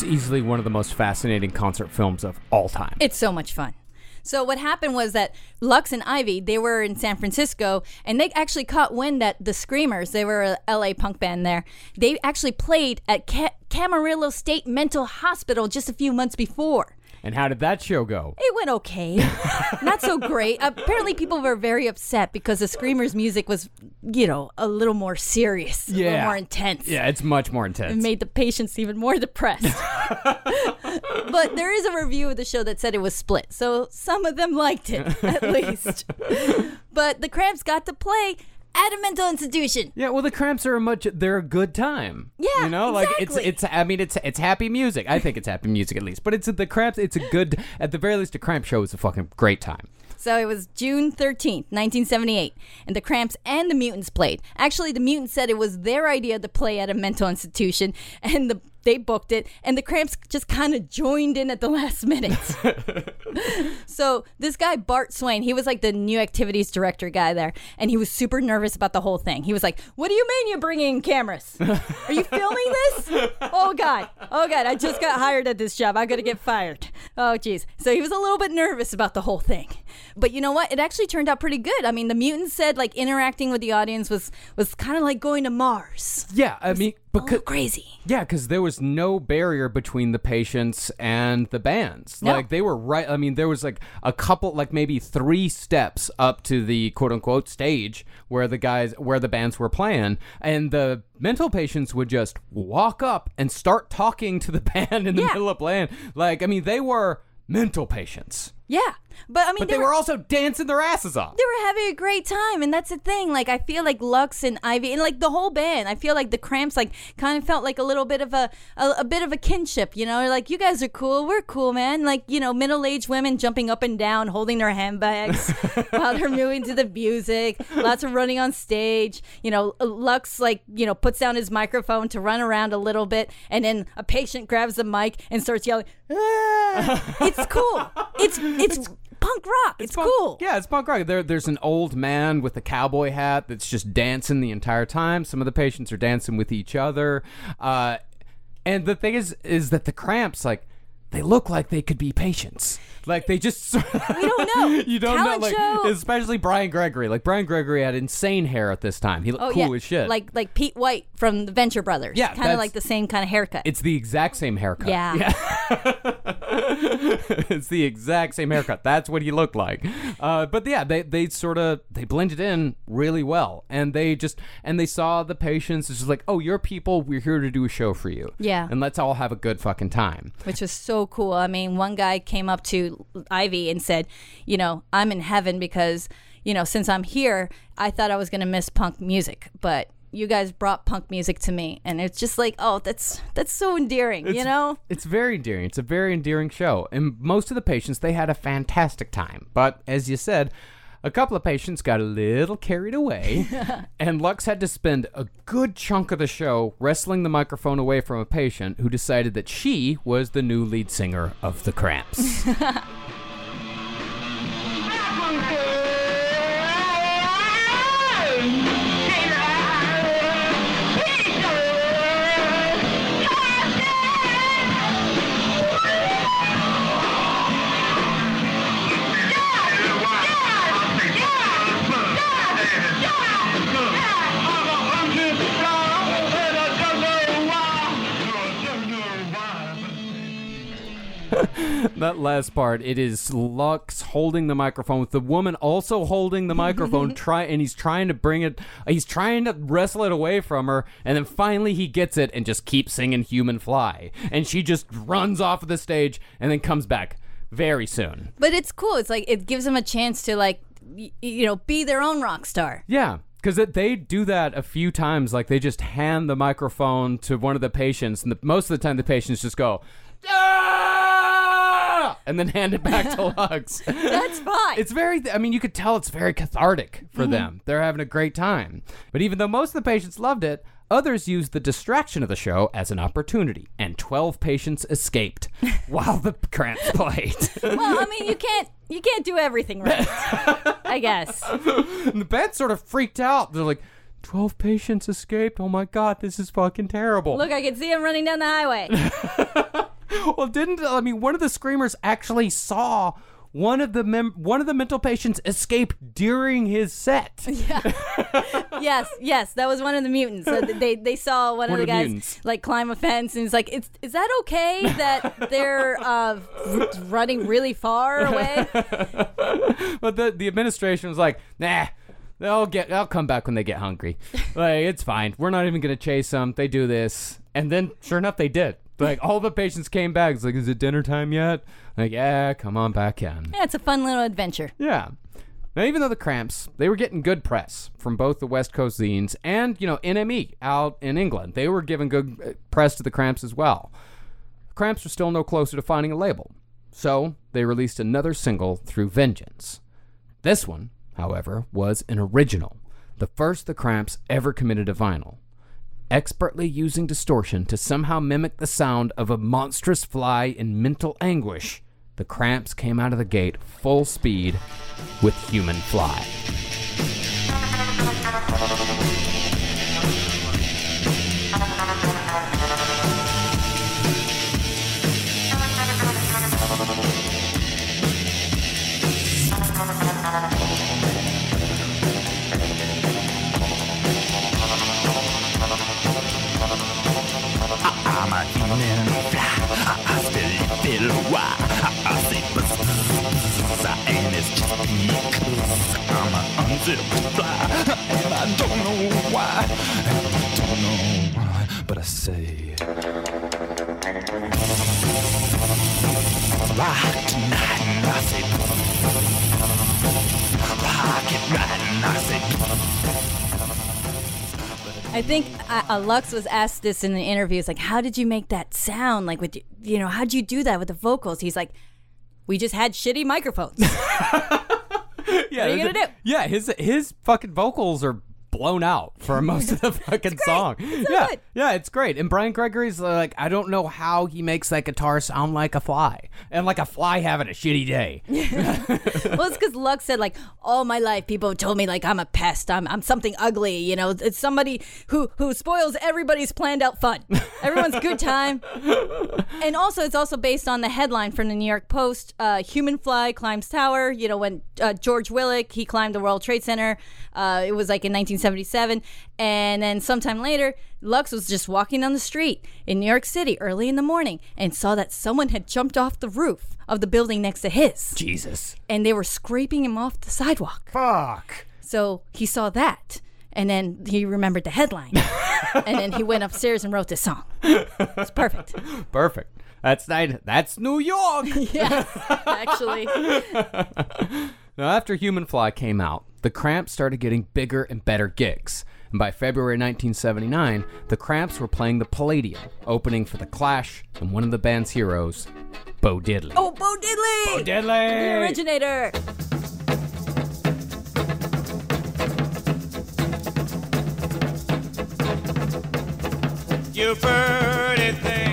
It's easily one of the most fascinating concert films of all time. It's so much fun. So what happened was that Lux and Ivy, they were in San Francisco, and they actually caught wind that the Screamers, they were a LA punk band there. They actually played at Ca- Camarillo State Mental Hospital just a few months before. And how did that show go? It went okay. [laughs] Not so great. Apparently, people were very upset because the Screamers' music was, you know, a little more serious, a little Yeah. more intense. Yeah, it's much more intense. It made the patients even more depressed. [laughs] but there is a review of the show that said it was split. So some of them liked it, at [laughs] least. but the Cramps got to play at a mental institution. Yeah, well, the Cramps are a much. They're a good time. Yeah, you know, like it's exactly. it's. I mean, it's it's happy music. I think it's happy music at least. But it's the Cramps. It's a good. At the very least, a Cramp show is a fucking great time. So it was June 13th, 1978, and the Cramps and the Mutants played. Actually, the Mutants said it was their idea to play at a mental institution, and the they booked it, and the Cramps just kind of joined in at the [laughs] last minute. [laughs] so this guy Bart Swain, he was like the new activities director guy there, and he was super nervous about the whole thing. He was like, "What do you mean you're bringing cameras? Are you filming this? [laughs] Oh god, oh god, I just got hired at this job. I'm gonna get fired. Oh jeez." So he was a little bit nervous about the whole thing, but you know what? It actually turned out pretty good. I mean, the mutants said like interacting with the audience was was kind of like going to Mars. Yeah, I mean, because oh, crazy. Yeah, because there was no barrier between the patients and the bands. No. Like they were right. I mean, there was like a couple, like maybe three steps up to the quote unquote stage where the guys, where the bands were playing, and the mental patients would just walk up and start talking to the [laughs] band in the Yeah. middle of playing. Like, I mean, they were mental patients, Yeah, but I mean, but they were also dancing their asses off. they were having a great time and that's the thing. Like i feel like lux and ivy and like the whole band i feel like the cramps like kind of felt like a little bit of a, a a bit of a kinship you know? Like you guys are cool. We're cool man. Like you know middle-aged women jumping up and down holding their handbags [laughs] while they're moving to the music. Lots of running on stage. You know lux like you know puts down his microphone to run around a little bit and then a patient grabs the mic and starts yelling "Ah!" [laughs] it's cool. It's it's punk rock it's, punk- cool Yeah, it's punk rock. There, there's an old man with a cowboy hat that's just dancing the entire time. Some of the patients are dancing with each other. Uh, and the thing is, is that the cramps, like, they look like they could be patients. Like they just we don't know. [laughs] you don't Talent know like show- especially Bryan Gregory. Like Bryan Gregory had insane hair at this time. He looked Oh cool yeah, as shit. like like Pete White from the Venture Brothers. Yeah, kind of like the same kind of haircut. it's the exact same haircut. yeah. [laughs] it's the exact same haircut. That's what he looked like. Uh, but yeah, they they sort of they blended in really well, and they just and they saw the patients. It's just like, oh, you're people. We're here to do a show for you. Yeah. and let's all have a good fucking time. which was so cool. I mean, one guy came up to Ivy and said, "You know, I'm in heaven because you know, since I'm here, I thought I was gonna miss punk music, but." You guys brought punk music to me, and it's just like, oh, that's that's so endearing, you know. It's very endearing. It's a very endearing show. And most of the patients, they had a fantastic time. But as you said, a couple of patients got a little carried away, [laughs] and Lux had to spend a good chunk of the show wrestling the microphone away from a patient who decided that she was the new lead singer of the Cramps. [laughs] [laughs] that last part, it is Lux holding the microphone with the woman also holding the microphone, [laughs] try and he's trying to bring it, he's trying to wrestle it away from her, and then finally he gets it and just keeps singing "Human Fly," and she just runs off of the stage and then comes back very soon. But it's cool. It's like it gives them a chance to like, y- you know, be their own rock star. Yeah. Because they do that a few times. Like they just hand the microphone to one of the patients, and the, most of the time the patients just go, "Ah!" and then hand it back to [laughs] Lux. That's fine. It's very, I mean, you could tell it's very cathartic for Mm-hmm. them. They're having a great time. But even though most of the patients loved it, others used the distraction of the show as an opportunity, and 12 patients escaped [laughs] while the cramps played. well, I mean, you can't you can't do everything right. I guess. and [laughs] the band sort of freaked out. They're like, 12 patients escaped. Oh my God, this is fucking terrible. Look, I can see him running down the highway. [laughs] well, didn't, I mean, one of the screamers actually saw one of the mem- one of the mental patients escaped during his set. [laughs] Yeah. yes, yes, that was one of the mutants. So they they saw one, One of the of the guys mutants. like climb a fence, and he's like, "Is is that okay that they're uh, running really far away?" [laughs] but the the administration was like, nah. They'll get. They'll come back when they get hungry. Like it's fine. We're not even gonna chase them. They do this, and then sure enough, they did. Like all the patients came back. It's like, is it dinner time yet? Like, yeah, come on back in. Yeah, it's a fun little adventure. Yeah. Now, even though the Cramps, they were getting good press from both the West Coast zines and, you know, NME out in England. They were giving good uh, press to the Cramps as well. The Cramps were still no closer to finding a label. So, they released another single through Vengeance. This one, however, was an original, the first the Cramps ever committed to vinyl. Expertly using distortion to somehow mimic the sound of a monstrous fly in mental anguish, the Cramps came out of the gate full speed with Human Fly. I'm human fly. I still feel why. I say buzz, and it's just because I'm an unzipped fly, and I don't know why. And I don't know why, but I say. Rock tonight, and I say. Rock it right, and I say. I think uh, uh, Lux was asked this in the interviews, like, "How did you make that sound? Like, with you know, how'd you do that with the vocals?" He's like, "We just had shitty microphones." [laughs] Yeah, What are you gonna do? Yeah, his his fucking vocals are blown out for [laughs] most of the fucking song. yeah, yeah, it's great. And Bryan Gregory's uh, like, I don't know how he makes that guitar sound like a fly, and like a fly having a shitty day. [laughs] well, it's because Lux said like all my life people have told me like I'm a pest. I'm I'm something ugly. You know, it's somebody who who spoils everybody's planned out fun. Everyone's good time. [laughs] And also, it's also based on the headline from the New York Post: uh, "Human Fly climbs tower." You know, when uh, George Willig he climbed the World Trade Center. Uh, it was like in 1977, and then sometime later, Lux was just walking down the street in New York City early in the morning and saw that someone had jumped off the roof of the building next to his Jesus. and they were scraping him off the sidewalk. Fuck. So he saw that, and then he remembered the headline, [laughs] and then he went upstairs and wrote this song. It's perfect. [laughs] Perfect. That's. That's New York. [laughs] yes, actually. Now, after Human Fly came out, the Cramps started getting bigger and better gigs. And by February 1979, the Cramps were playing the Palladium, opening for The Clash and one of the band's heroes, Bo Diddley. Oh, Bo Diddley! Bo Diddley! The originator. You pretty thing.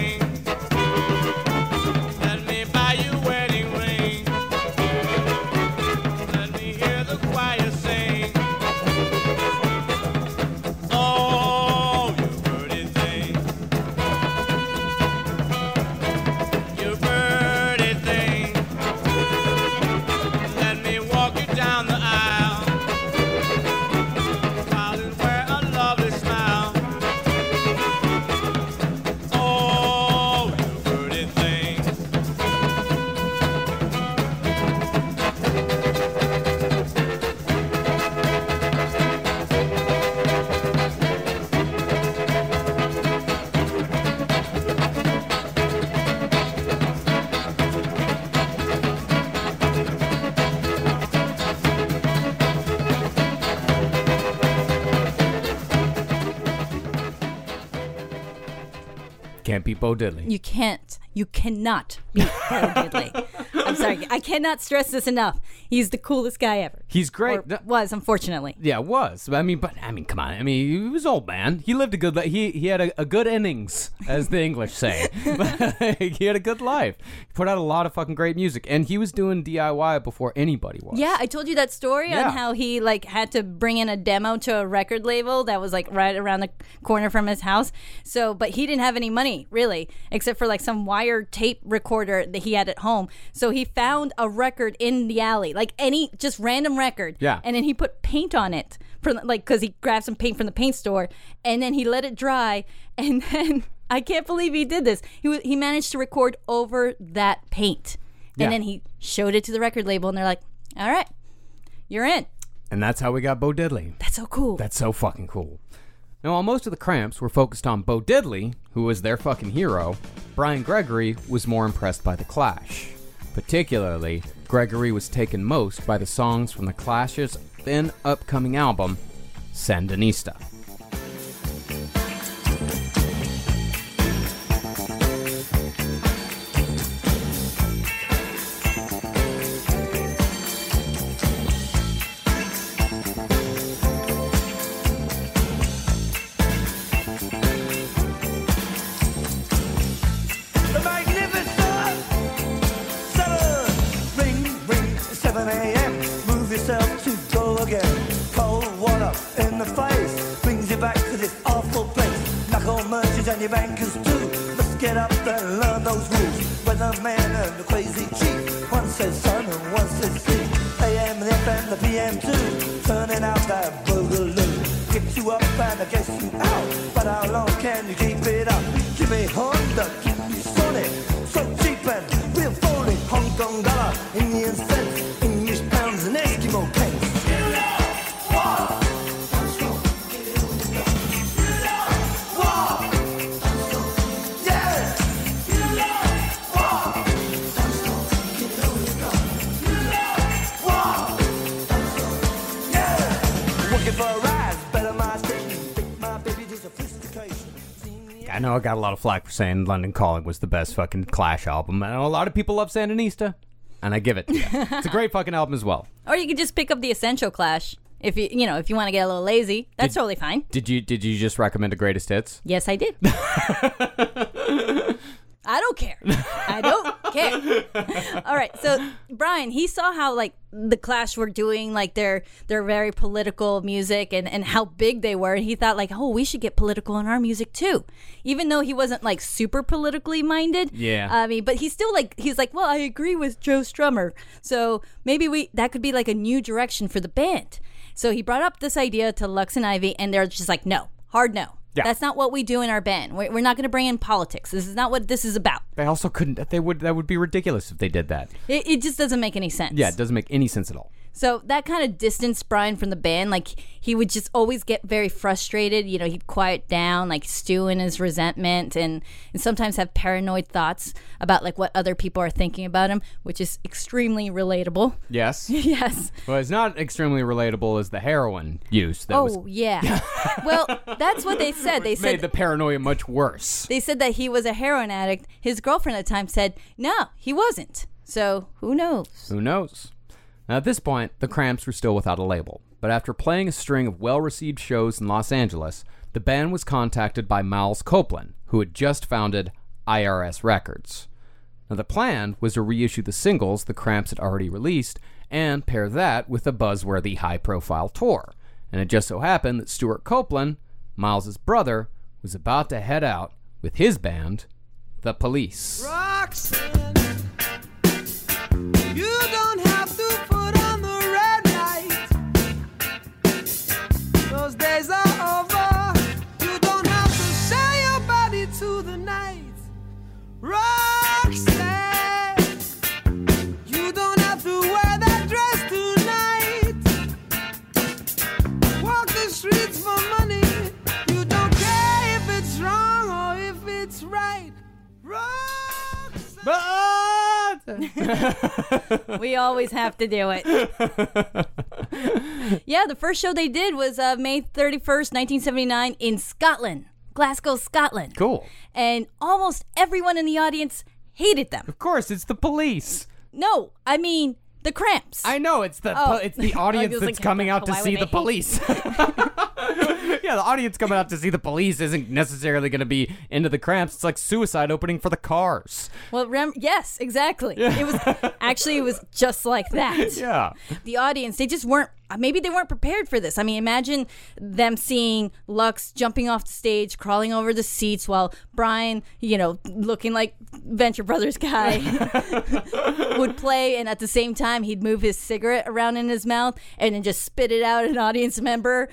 Bo Diddley. You can't. You cannot beat Bo Diddley. I'm sorry. I cannot stress this enough. He's the coolest guy ever. He's great. Or was, unfortunately. Yeah, was. I mean, but I mean, come on. I mean, he was old man. He lived a good. Li- he he had a, a good innings, as the English say. [laughs] [laughs] he had a good life. He put out a lot of fucking great music, and he was doing DIY before anybody was. Yeah, I told you that story Yeah. on how he like had to bring in a demo to a record label that was like right around the corner from his house. So, but he didn't have any money really, except for like some wire entire tape recorder that he had at home. So he found a record in the alley, like any just random record. Yeah. And then he put paint on it from like because he grabbed some paint from the paint store, and then he let it dry, [laughs] and then I can't believe he did this. He he managed to record over that paint, and Yeah. then he showed it to the record label, and they're like, "All right, you're in." And that's how we got Bo Diddley. That's so cool. That's so fucking cool. Now, while most of the Cramps were focused on Bo Diddley, who was their fucking hero, Bryan Gregory was more impressed by The Clash. Particularly, Gregory was taken most by the songs from The Clash's then upcoming album, Sandinista. Your bankers too. Must get up and learn those rules. Weatherman and the crazy chief. One says sun and one says sea. AM and FM, the PM too. Turning out that boogaloo. Get you up and I guess you out. But how long can you keep it up? Give me Honda, keep me solid. So cheap and real folding. Hong Kong dollar, Indian I know I got a lot of flack for saying London Calling was the best fucking Clash album. I know a lot of people love Sandinista, and I give it [laughs] it's a great fucking album as well. Or you could just pick up the Essential Clash if you you know if you want to get a little lazy. That's Did- totally fine. Did you did you just recommend the greatest hits? Yes, I did. [laughs] [laughs] I don't care. I don't care. [laughs] All right. So Bryan, he saw how like the Clash were doing like their their very political music and and how big they were. And he thought like, oh, we should get political in our music too. Even though he wasn't like super politically minded. Yeah. I mean, but he's still like he's like, well, I agree with Joe Strummer. So maybe we that could be like a new direction for the band. So he brought up this idea to Lux and Ivy, and they're just like, no, hard no. Yeah. That's not what we do in our band. We're, we're not going to bring in politics. This is not what this is about. They also couldn't. They would. That would be ridiculous if they did that. It, it just doesn't make any sense. Yeah, it doesn't make any sense at all. So that kind of distanced Bryan from the band. Like he would just always get very frustrated. You know, he'd quiet down, like stew in his resentment, and and sometimes have paranoid thoughts about like what other people are thinking about him, which is extremely relatable. Yes. [laughs] yes. Well, it's not extremely relatable as the heroin use. That oh was yeah. [laughs] well, that's what they said. They made said the paranoia much worse. they said that he was a heroin addict. His girlfriend at the time said, "No, he wasn't." So who knows? Who knows? Now, at this point, the Cramps were still without a label, but after playing a string of well received shows in Los Angeles, the band was contacted by Miles Copeland, who had just founded IRS Records. Now, the plan was to reissue the singles the Cramps had already released and pair that with a buzzworthy high profile tour. And it just so happened that Stewart Copeland, Miles's brother, was about to head out with his band, The Police. Roxanne, [laughs] we always have to do it. [laughs] yeah, the first show they did was uh, May 31st, 1979, in Scotland, Glasgow, Scotland. Cool. And almost everyone in the audience hated them. Of course, it's the police. No, I mean the Cramps. I know it's the Oh. it's the [laughs] audience was that's coming out to see the police. [laughs] yeah, the audience coming out to see the police isn't necessarily going to be into the cramps. It's like suicide opening for the cars. Well, rem- yes, exactly. It was Actually, it was just like that. [laughs] Yeah. The audience, they just weren't, uh, maybe they weren't prepared for this. I mean, imagine them seeing Lux jumping off the stage, crawling over the seats while Bryan, you know, looking like Venture Brothers guy, [laughs] would play. And at the same time, he'd move his cigarette around in his mouth and then just spit it out at an audience member.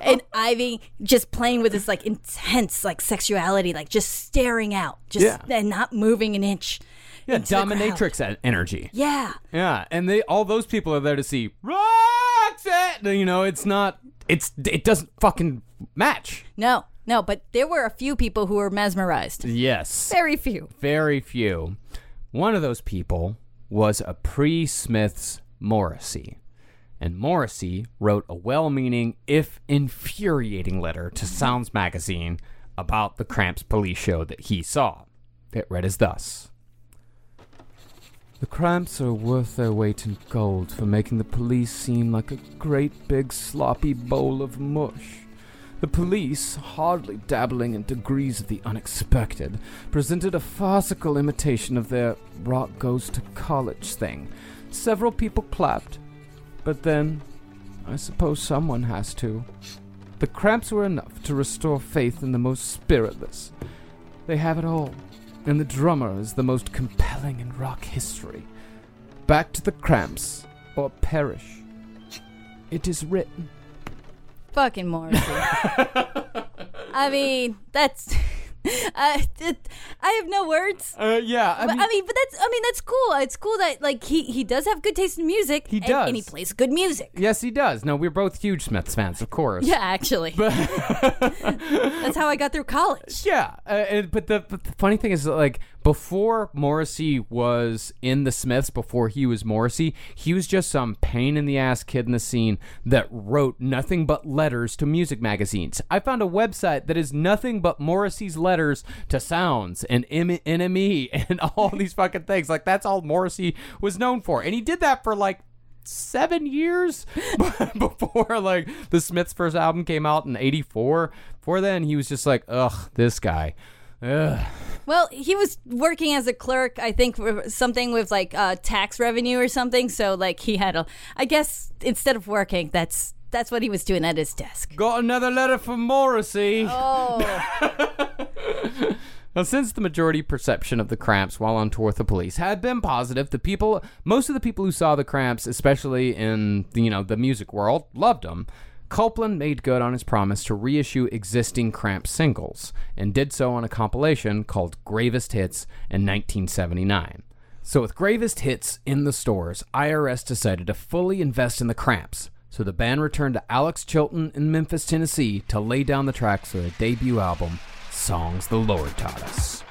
And, Ivy just playing with this like intense like sexuality, like just staring out, just Yeah. and not moving an inch. Yeah, into the crowd. dominatrix energy. Yeah. Yeah, and they all those people are there to see Roxette. You know, it's not. It's it doesn't fucking match. No, no, but there were a few people who were mesmerized. Yes, Very few. very few. One of those people was a pre Smith's Morrissey. And Morrissey wrote a well meaning, if infuriating letter to Sounds magazine about the Cramps police show that he saw. It read as thus The Cramps are worth their weight in gold for making the police seem like a great big sloppy bowl of mush. The police, hardly dabbling in degrees of the unexpected, presented a farcical imitation of their rock goes to college thing. Several people clapped, but then, I suppose someone has to. The cramps were enough to restore faith in the most spiritless. They have it all, and the drummer is the most compelling in rock history. Back to the cramps, or perish. It is written. Fucking Morrissey. [laughs] I mean, that's. I, [laughs] it, I have no words. Uh, yeah, I but, mean- I mean, but that's I mean that's cool. It's cool that like he he does have good taste in music. He and, does. and he plays good music. Yes, he does. No, we're both huge Smiths fans, of course. Yeah, actually, [laughs] that's how I got through college. [laughs] Yeah, uh, and, but the, but the funny thing is, like, before Morrissey was in the Smiths, before he was Morrissey, he was just some pain in the ass kid in the scene that wrote nothing but letters to music magazines. I found a website that is nothing but Morrissey's letters to Sounds and M- NME and [laughs] all these fucking things. Like, that's all Morrissey was known for. And he did that for like seven years [laughs] before like the Smiths' first album came out in '84. Before then, he was just like, ugh, this guy. Ugh. Well, he was working as a clerk, I think, something with like uh, tax revenue or something. So like he had a, I guess instead of working, that's that's what he was doing at his desk. Got another letter from Morrissey. Oh. [laughs] Now, since the majority perception of the Cramps while on tour with the police had been positive, the people, most of the people who saw the Cramps, especially in the, you know the music world, loved them. Copeland made good on his promise to reissue existing Cramps singles, and did so on a compilation called Gravest Hits in 1979. So, with Gravest Hits in the stores, IRS decided to fully invest in the Cramps. So the band returned to Alex Chilton in Memphis, Tennessee, to lay down the tracks for their debut album, Songs the Lord Taught Us.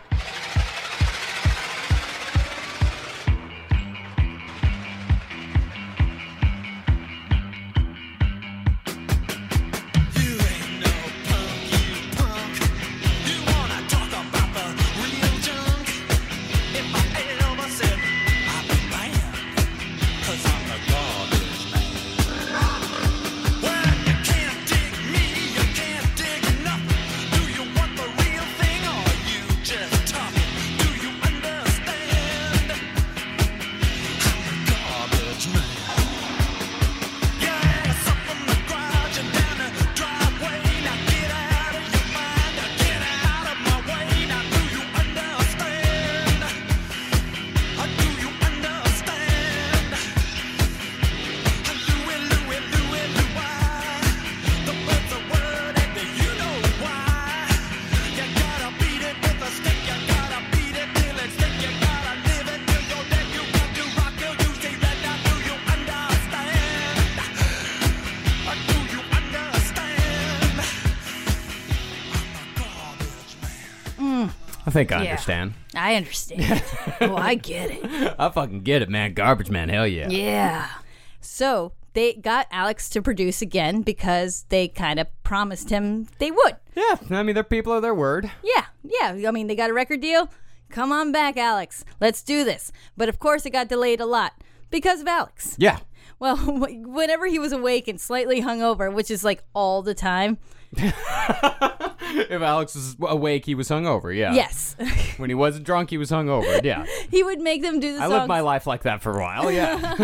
Think I Yeah. understand. I understand. [laughs] oh, I get it. I fucking get it, man. Garbage man, hell yeah. Yeah. So they got Alex to produce again because they kind of promised him they would. Yeah, I mean, they're people are their word. Yeah, yeah. I mean, they got a record deal. Come on back, Alex. Let's do this. But of course, it got delayed a lot because of Alex. Yeah. Well, [laughs] whenever he was awake and slightly hungover, which is like all the time, [laughs] if Alex was awake, he was hungover. Yeah. Yes. [laughs] when he wasn't drunk, he was hungover. Yeah. [laughs] he would make them do the I songs. lived my life like that for a while. Yeah.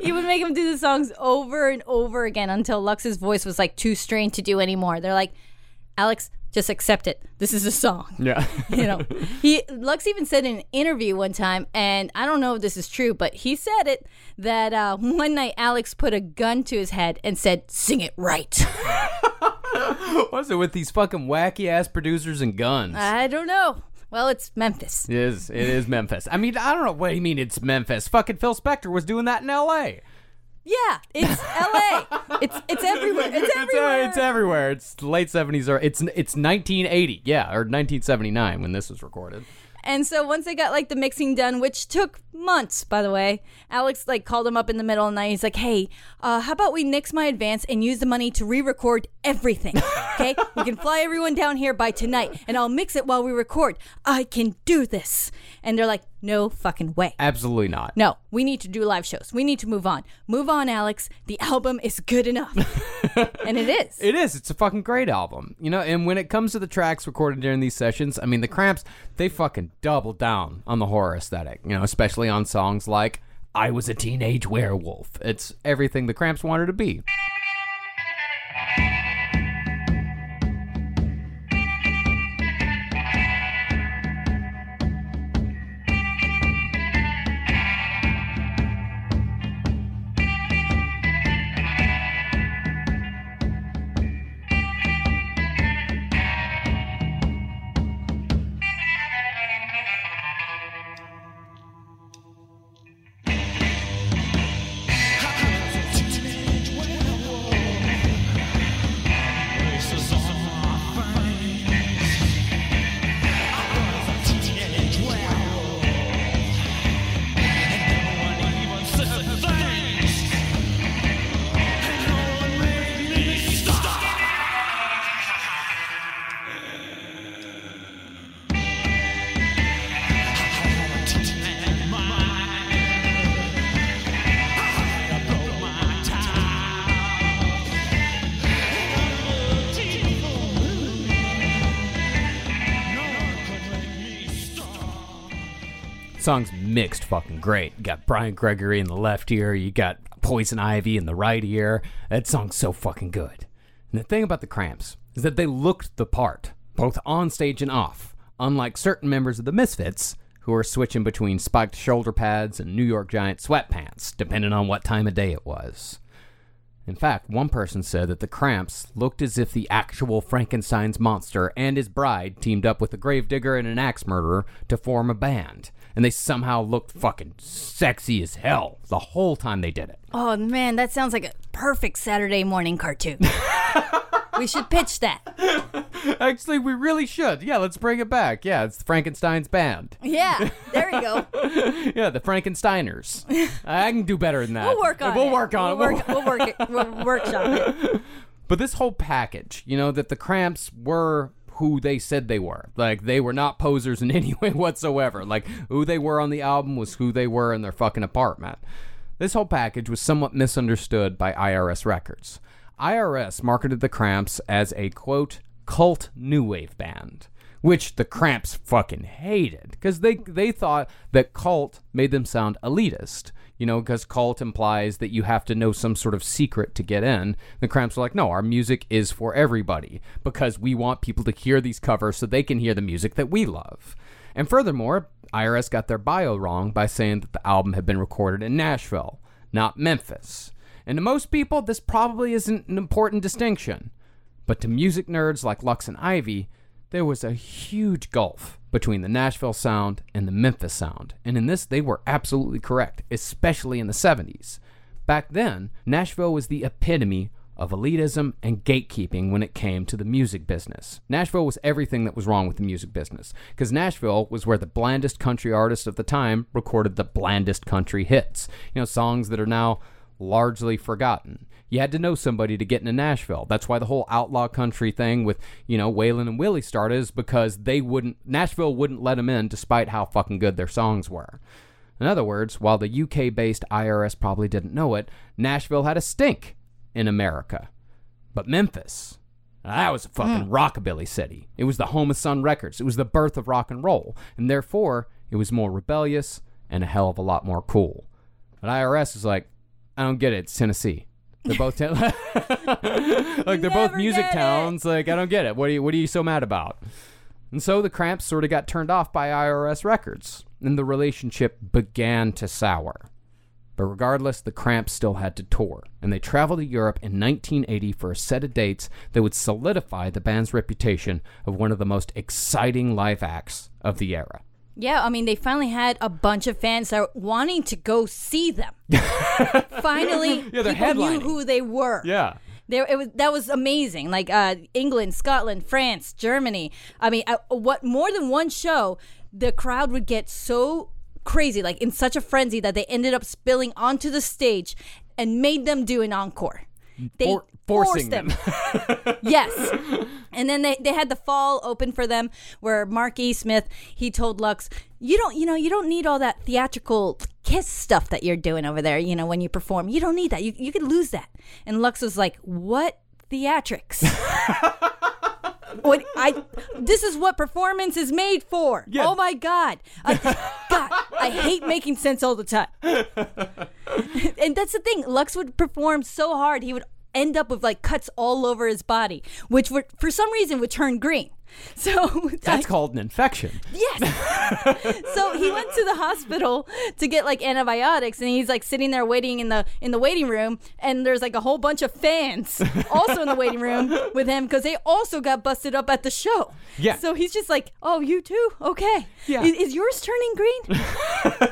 he would make them do the songs over and over again until Lux's voice was like too strained to do anymore. They're like, Alex, just accept it. This is a song. yeah. you know he lux even said in an interview one time and i don't know if this is true but he said it that uh, one night alex put a gun to his head and said sing it right [laughs] What's it with these fucking wacky ass producers and guns? i don't know well it's memphis It is. It is Memphis. I mean, I don't know. What do you mean it's Memphis? Fucking Phil Spector was doing that in L.A. yeah it's la it's it's everywhere it's It's, uh, everywhere it's everywhere. It's late seventies or it's it's 1980. Yeah, or 1979 when this was recorded. And so once they got like the mixing done, which took months, by the way, Alex like called him up in the middle of the night. He's like, "Hey, uh, how about we nix my advance and use the money to re-record everything? [laughs] Okay, we can fly everyone down here by tonight, and I'll mix it while we record. I can do this." And they're like, "No fucking way." Absolutely not. No, we need to do live shows. We need to move on. Move on, Alex. The album is good enough. [laughs] and it is. It is. It's a fucking great album. You know, and when it comes to the tracks recorded during these sessions, I mean, the Cramps, they fucking double down on the horror aesthetic, you know, especially on songs like I Was a Teenage Werewolf. It's everything the Cramps wanted to be. Song's mixed fucking great. You got Bryan Gregory in the left ear, you got Poison Ivy in the right ear. That song's so fucking good. And the thing about the Cramps is that they looked the part, both on stage and off, unlike certain members of the Misfits who are switching between spiked shoulder pads and New York Giant sweatpants, depending on what time of day it was. In fact, one person said that the Cramps looked as if the actual Frankenstein's monster and his bride teamed up with a gravedigger and an axe murderer to form a band. And they somehow looked fucking sexy as hell the whole time they did it. Oh man, that sounds like a perfect Saturday morning cartoon. [laughs] we should pitch that. Actually, we really should. Yeah, let's bring it back. Yeah, it's Frankenstein's band. Yeah, there you go. [laughs] yeah, the Frankensteiners. [laughs] I can do better than that. We'll work on we'll it. Work on we'll it. Work, we'll work it. We'll workshop it. But this whole package, you know, that the Cramps were who they said they were. Like they were not posers in [laughs] any way whatsoever. Like who they were on the album was who they were in their fucking apartment. This whole package was somewhat misunderstood by IRS Records. IRS marketed the Cramps as a quote cult new wave band, which the Cramps fucking hated because they they thought that cult made them sound elitist. You know, because cult implies that you have to know some sort of secret to get in. The Cramps were like, no, our music is for everybody because we want people to hear these covers so they can hear the music that we love. And furthermore, IRS got their bio wrong by saying that the album had been recorded in Nashville, not Memphis. And to most people, this probably isn't an important distinction. But to music nerds like Lux and Ivy, there was a huge gulf between the Nashville sound and the Memphis sound. And in this, they were absolutely correct, especially in the 70s. Back then, Nashville was the epitome of elitism and gatekeeping when it came to the music business. Nashville was everything that was wrong with the music business, because Nashville was where the blandest country artists of the time recorded the blandest country hits. You know, songs that are now largely forgotten. You had to know somebody to get into Nashville. That's why the whole outlaw country thing with, you know, Waylon and Willie started is because they wouldn't, Nashville wouldn't let them in despite how fucking good their songs were. In other words, while the UK based IRS probably didn't know it, Nashville had a stink in America. But Memphis, That was a fucking hmm. rockabilly city. It was the home of Sun Records. It was the birth of rock and roll. And therefore, it was more rebellious and a hell of a lot more cool. But IRS is like, I don't get it. It's Tennessee. They're both ten- [laughs] like they're both music get it. towns. Like I don't get it. What are you What are you so mad about? And so the Cramps sort of got turned off by IRS records, and the relationship began to sour. But regardless, the Cramps still had to tour, and they traveled to Europe in 1980 for a set of dates that would solidify the band's reputation of one of the most exciting live acts of the era. Yeah, I mean, they finally had a bunch of fans that were wanting to go see them. [laughs] finally, Yeah, people knew who they were. Yeah. There, it was that was amazing. Like uh, England, Scotland, France, Germany. I mean, uh, what more than one show, the crowd would get so crazy, like in such a frenzy, that they ended up spilling onto the stage and made them do an encore. They forcing forced them. [laughs] yes. And then they, they had the fall open for them where Mark E. Smith, he told Lux, you don't, you know, you don't need all that theatrical kiss stuff that you're doing over there, you know, when you perform. You don't need that. You, you could lose that. And Lux was like, what theatrics? [laughs] what I this is what performance is made for. Oh my god. I, god, I hate making sense all the time. [laughs] and that's the thing. Lux would perform so hard, he would end up with like cuts all over his body, which for some reason would turn green. [laughs] So That's called an infection. Yes. [laughs] so he went to the hospital to get like antibiotics, and he's like sitting there waiting in the in the waiting room, and there's like a whole bunch of fans [laughs] also in the waiting room with him because they also got busted up at the show. Yeah. So he's just like, "Oh, you too? Okay. Yeah. Is, is yours turning green?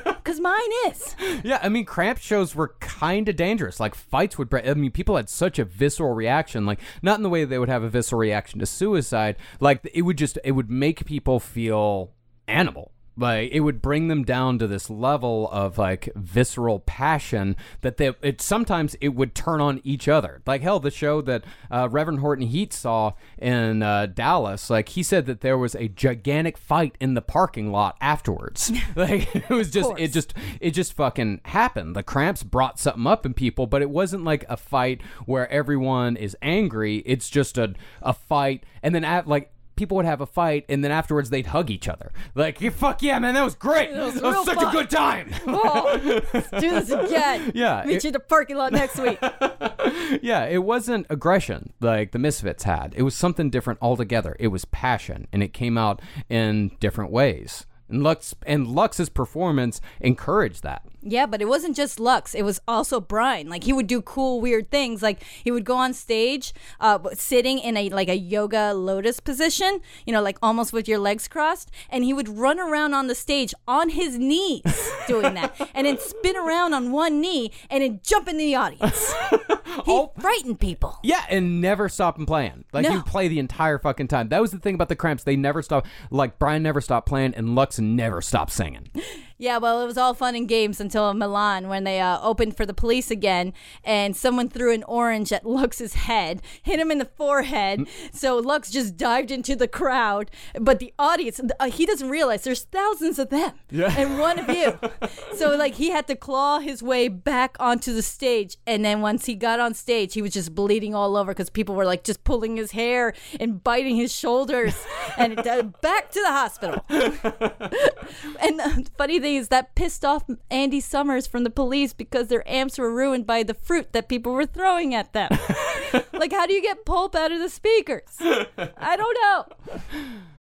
Because mine is." Yeah, I mean, cramp shows were kind of dangerous. Like fights would break. I mean, people had such a visceral reaction. Like not in the way they would have a visceral reaction to suicide. Like it would just it would make people feel animal. Like it would bring them down to this level of like visceral passion that they it sometimes it would turn on each other. Like hell, the show that uh, Reverend Horton Heat saw in uh, Dallas, like he said that there was a gigantic fight in the parking lot afterwards. [laughs] [laughs] like it was just it just it just fucking happened. The cramps brought something up in people, but it wasn't like a fight where everyone is angry. It's just a a fight, and then at, like. People would have a fight, and then afterwards they'd hug each other. Like, "Yeah, fuck yeah, man, that was great. That was That was such fun." a good time. [laughs] Oh, let's do this again. [laughs] Yeah, Meet it- you in the parking lot next week. [laughs] yeah, it wasn't aggression like the Misfits had. It was something different altogether. It was passion, and it came out in different ways. And Lux and Lux's performance encouraged that. Yeah, but it wasn't just Lux. It was also Bryan. Like he would do cool, weird things. Like he would go on stage, uh, sitting in a like a yoga lotus position. You know, like almost with your legs crossed, and he would run around on the stage on his knees doing that, [laughs] and then spin around on one knee and then jump in the audience. [laughs] he frightened people. Yeah, and never stopped playing. Like No. you play the entire fucking time. That was the thing about the Cramps. They never stop. Like Bryan never stopped playing, and Lux never stopped singing. [laughs] Yeah, well, it was all fun and games until Milan when they uh, opened for the police again, and someone threw an orange at Lux's head, hit him in the forehead. So Lux just dived into the crowd, but the audience, uh, he doesn't realize there's thousands of them, Yeah. and one of you. [laughs] so like he had to claw his way back onto the stage, and then once he got on stage, he was just bleeding all over because people were like just pulling his hair and biting his shoulders, and uh, back to the hospital. [laughs] [laughs] And the funny thing is that pissed off Andy Summers from the police because their amps were ruined by the fruit that people were throwing at them. [laughs] like, how do you get pulp out of the speakers? I don't know.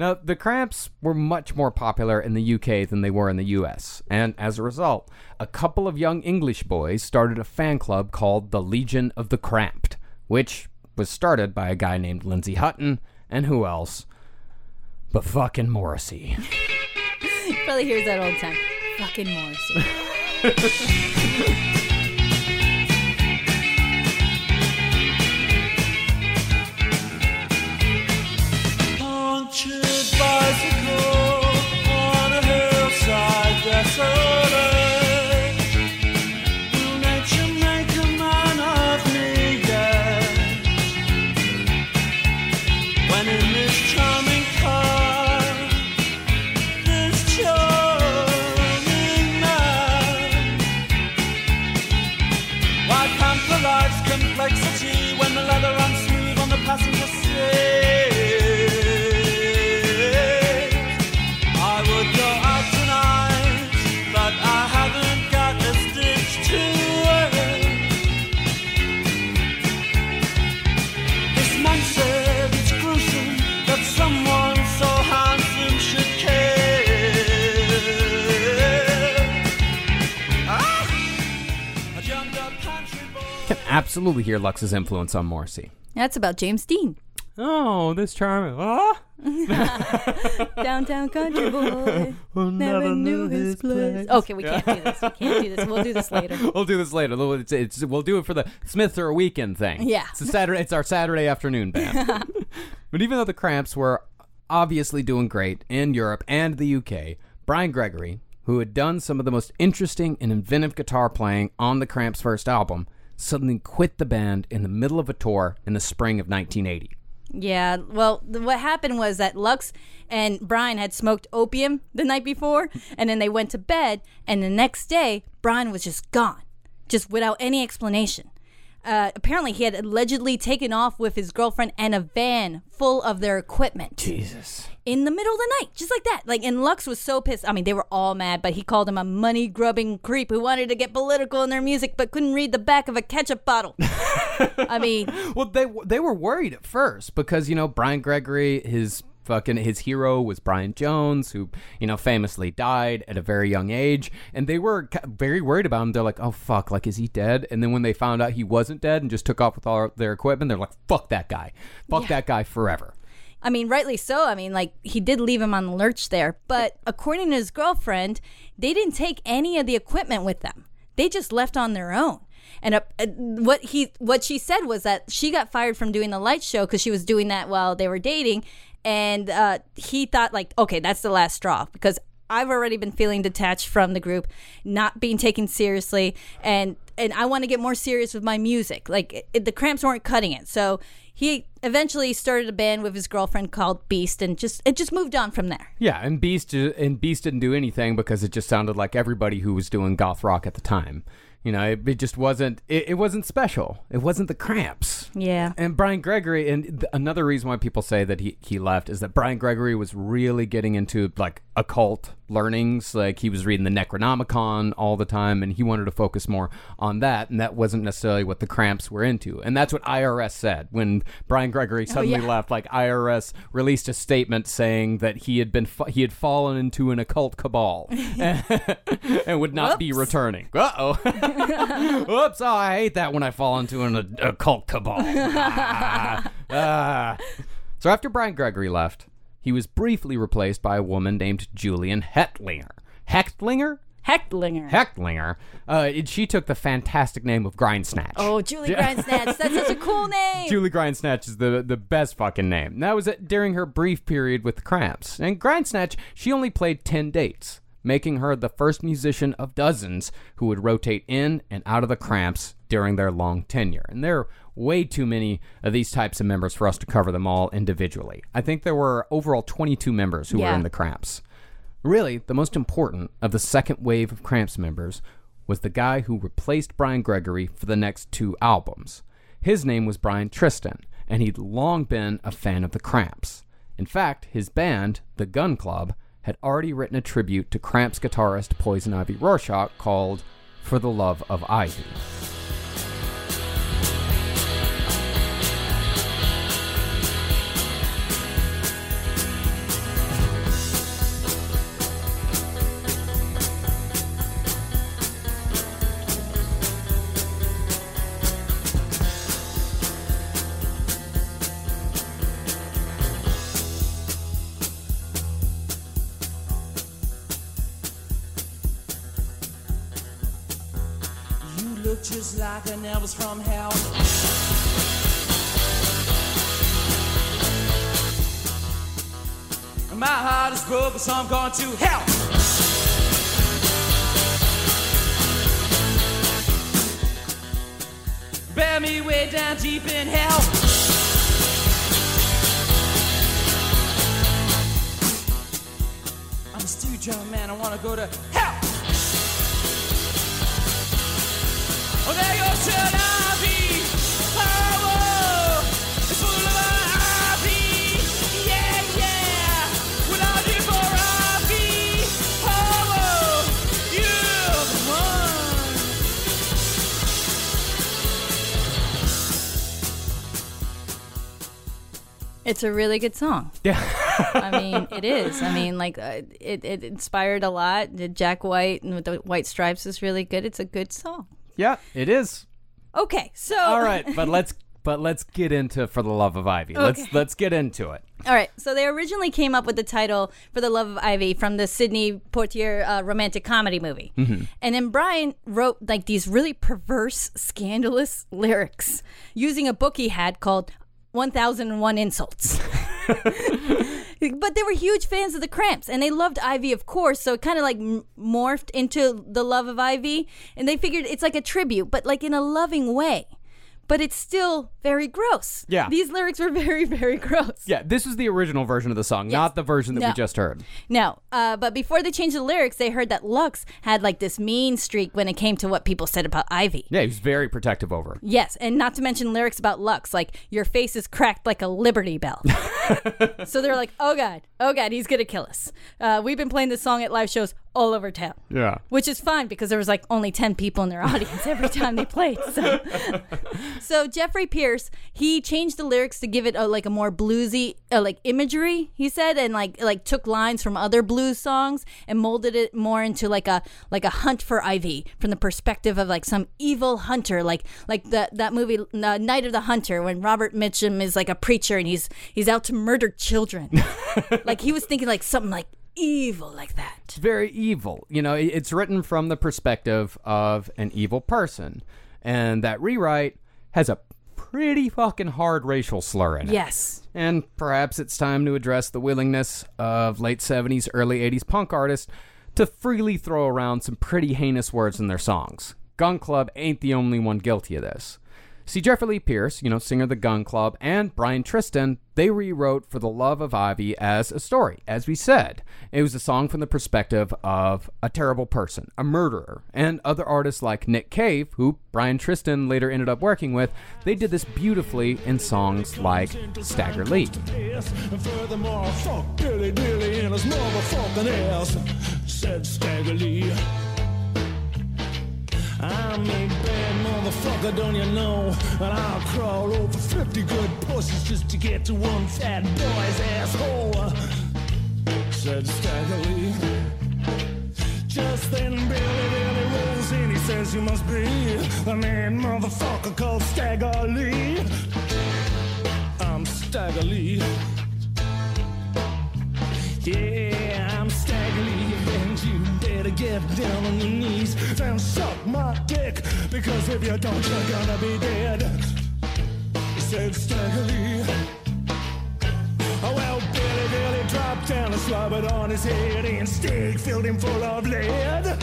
Now, the Cramps were much more popular in the UK than they were in the US, and as a result, a couple of young English boys started a fan club called the Legion of the Cramped, which was started by a guy named Lindsay Hutton, and who else? But fucking Morrissey. [laughs] Probably hears that all the time. Fucking Morrissey. [laughs] absolutely hear Lux's influence on Morrissey. That's about James Dean. Oh, this charming. Ah! [laughs] Downtown country boy. [laughs] Never knew his place. Okay, we can't do this. We can't do this. We'll do this [laughs] later. we'll do this later. We'll- It's, it's, we'll do it for the Smiths or a weekend thing. Yeah. It's a Saturday. It's our Saturday afternoon band. but even though the Cramps were obviously doing great in Europe and the UK, Bryan Gregory, who had done some of the most interesting and inventive guitar playing on the Cramps' first album, suddenly quit the band in the middle of a tour in the spring of 1980. Yeah, well, th- what happened was that Lux and Bryan had smoked opium the night before, [laughs] and then they went to bed, and the next day, Bryan was just gone, just without any explanation. Uh, apparently, he had allegedly taken off with his girlfriend and a van full of their equipment. Jesus. In the middle of the night, just like that. Like, and Lux was so pissed. I mean, they were all mad, but he called him a money grubbing creep who wanted to get political in their music but couldn't read the back of a ketchup bottle. [laughs] I mean, Well, they they were worried at first because you know Bryan Gregory, his fucking his hero was Brian Jones, who you know famously died at a very young age, and they were very worried about him. They're like, "Oh fuck, like is he dead?" And then when they found out he wasn't dead and just took off with all their equipment, they're like, "Fuck that guy, fuck that guy forever." I mean, rightly so. I mean, like he did leave him on the lurch there, but according to his girlfriend, they didn't take any of the equipment with them. They just left on their own. And uh, uh, what he what she said was that she got fired from doing the light show because she was doing that while they were dating, and uh, he thought like, okay, that's the last straw because I've already been feeling detached from the group, not being taken seriously, and and I want to get more serious with my music. Like it, the Cramps weren't cutting it, so he eventually started a band with his girlfriend called Beast, and just it just moved on from there. Yeah, and Beast and Beast didn't do anything because it just sounded like everybody who was doing goth rock at the time. You know, it, it just wasn't. It, it wasn't special. It wasn't the Cramps. Yeah. And Bryan Gregory, and th- another reason why people say that he, he left is that Bryan Gregory was really getting into like occult learnings. Like he was reading the Necronomicon all the time, and he wanted to focus more on that. And that wasn't necessarily what the Cramps were into. And that's what IRS said when Bryan Gregory suddenly yeah. left. Like IRS released a statement saying that he had been fa- he had fallen into an occult cabal [laughs] and would not be returning. Uh oh. [laughs] Whoops! Oh, I hate that when I fall into an occult cabal. [laughs] Ah, ah. So after Bryan Gregory left, he was briefly replaced by a woman named Julian Hechtlinger. Hechtlinger? Hechtlinger. Hechtlinger. Uh, and she took the fantastic name of Grindsnatch. Oh, Julie Grindsnatch. [laughs] That's such a cool name. Julie Grindsnatch is the the best fucking name. And that was during her brief period with the Cramps. And Grindsnatch, she only played 10 dates, making her the first musician of dozens who would rotate in and out of the Cramps during their long tenure. And there are way too many of these types of members for us to cover them all individually. I think there were overall 22 members who were in the Cramps. Really, the most important of the second wave of Cramps members was the guy who replaced Bryan Gregory for the next two albums. His name was Brian Tristan, and he'd long been a fan of the Cramps. In fact, his band, the Gun Club, had already written a tribute to Cramps guitarist Poison Ivy Rorschach called For the Love of Ivy. Like an Elvis from hell. My heart is broken, so I'm going to hell. Bear me way down deep in hell. I'm a young man, I wanna go to hell. It's a really good song. Yeah. I mean, it is. I mean, like uh, it, it inspired a lot. Jack White and with the white stripes is really good. It's a good song. Yeah, it is. Okay, so All right, but let's but let's get into for the love of Ivy. Okay. Let's let's get into it. All right, so they originally came up with the title for the Love of Ivy from the Sidney Poitier uh, romantic comedy movie, Mhm. and then Brian wrote like these really perverse, scandalous [laughs] lyrics using a book he had called 1001 Insults. [laughs] but they were huge fans of the Cramps, and they loved Ivy, of course. So it kind of like morphed into the love of Ivy, and they figured it's like a tribute, but like in a loving way. But it's still very gross. Yeah. these lyrics were very, very gross. Yeah, this is the original version of the song, not the version that No. we just heard. No, uh, but before they changed the lyrics, they heard that Lux had like this mean streak when it came to what people said about Ivy. Yeah, he was very protective over. her. Yes, and not to mention lyrics about Lux, like your face is cracked like a Liberty Bell. [laughs] so they're like, oh god, oh god, he's gonna kill us. Uh, we've been playing this song at live shows all over town. Yeah. Which is fine because there was like only 10 people in their [laughs] audience every time they played. So, [laughs] so Jeffrey Pierce, he changed the lyrics to give it a, like a more bluesy uh, like imagery, he said, and like like took lines from other blues songs and molded it more into like a like a hunt for Ivy from the perspective of like some evil hunter, like like the, that movie uh, Night of the Hunter when Robert Mitchum is like a preacher and he's he's out to murder children. [laughs] like he was thinking like something like evil like that. It's very evil. You know, it's written from the perspective of an evil person. And that rewrite has a pretty fucking hard racial slur in it. Yes. And perhaps it's time to address the willingness of late 70s, early 80s punk artists to freely throw around some pretty heinous words in their songs. Gun Club ain't the only one guilty of this. See, Jeffrey Lee Pierce, you know, singer of the Gun Club, and Brian Tristan, they rewrote For the Love of Ivy as a story. As we said, it was a song from the perspective of a terrible person, a murderer, and other artists like Nick Cave, who Brian Tristan later ended up working with, they did this beautifully in songs like Stagger Lee. I'm a bad motherfucker, don't you know? And I'll crawl over 50 good pussies just to get to one fat boy's asshole, said Stagger Lee. Just then Billy Dilly rolls in, he says you must be the man motherfucker called Stagger Lee. I'm Stagger Lee. Yeah, I'm Stagger Lee, and better get down on your knees and suck my dick, because if you don't, you're gonna be dead. Said Stagger Lee. Oh, well, Billy Billy dropped down and slobbered on his head, and Stig filled him full of lead.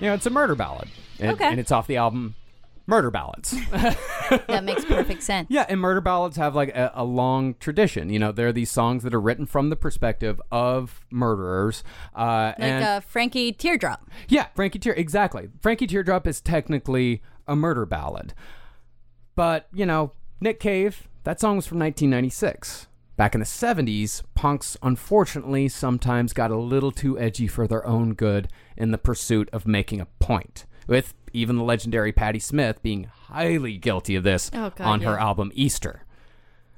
You know, it's a murder ballad. And, Okay. and it's off the album Murder Ballads. [laughs] That makes perfect sense. Yeah, and murder ballads have like a, a long tradition. You know, there are these songs that are written from the perspective of murderers. Uh, Like and uh, Frankie Teardrop. yeah, Frankie Tear exactly. Frankie Teardrop is technically a murder ballad, but you know, Nick Cave. That song was from 1996. Back in the 70s, punks unfortunately sometimes got a little too edgy for their own good in the pursuit of making a point. With even the legendary Patti Smith being highly guilty of this Oh, God, on her album Easter.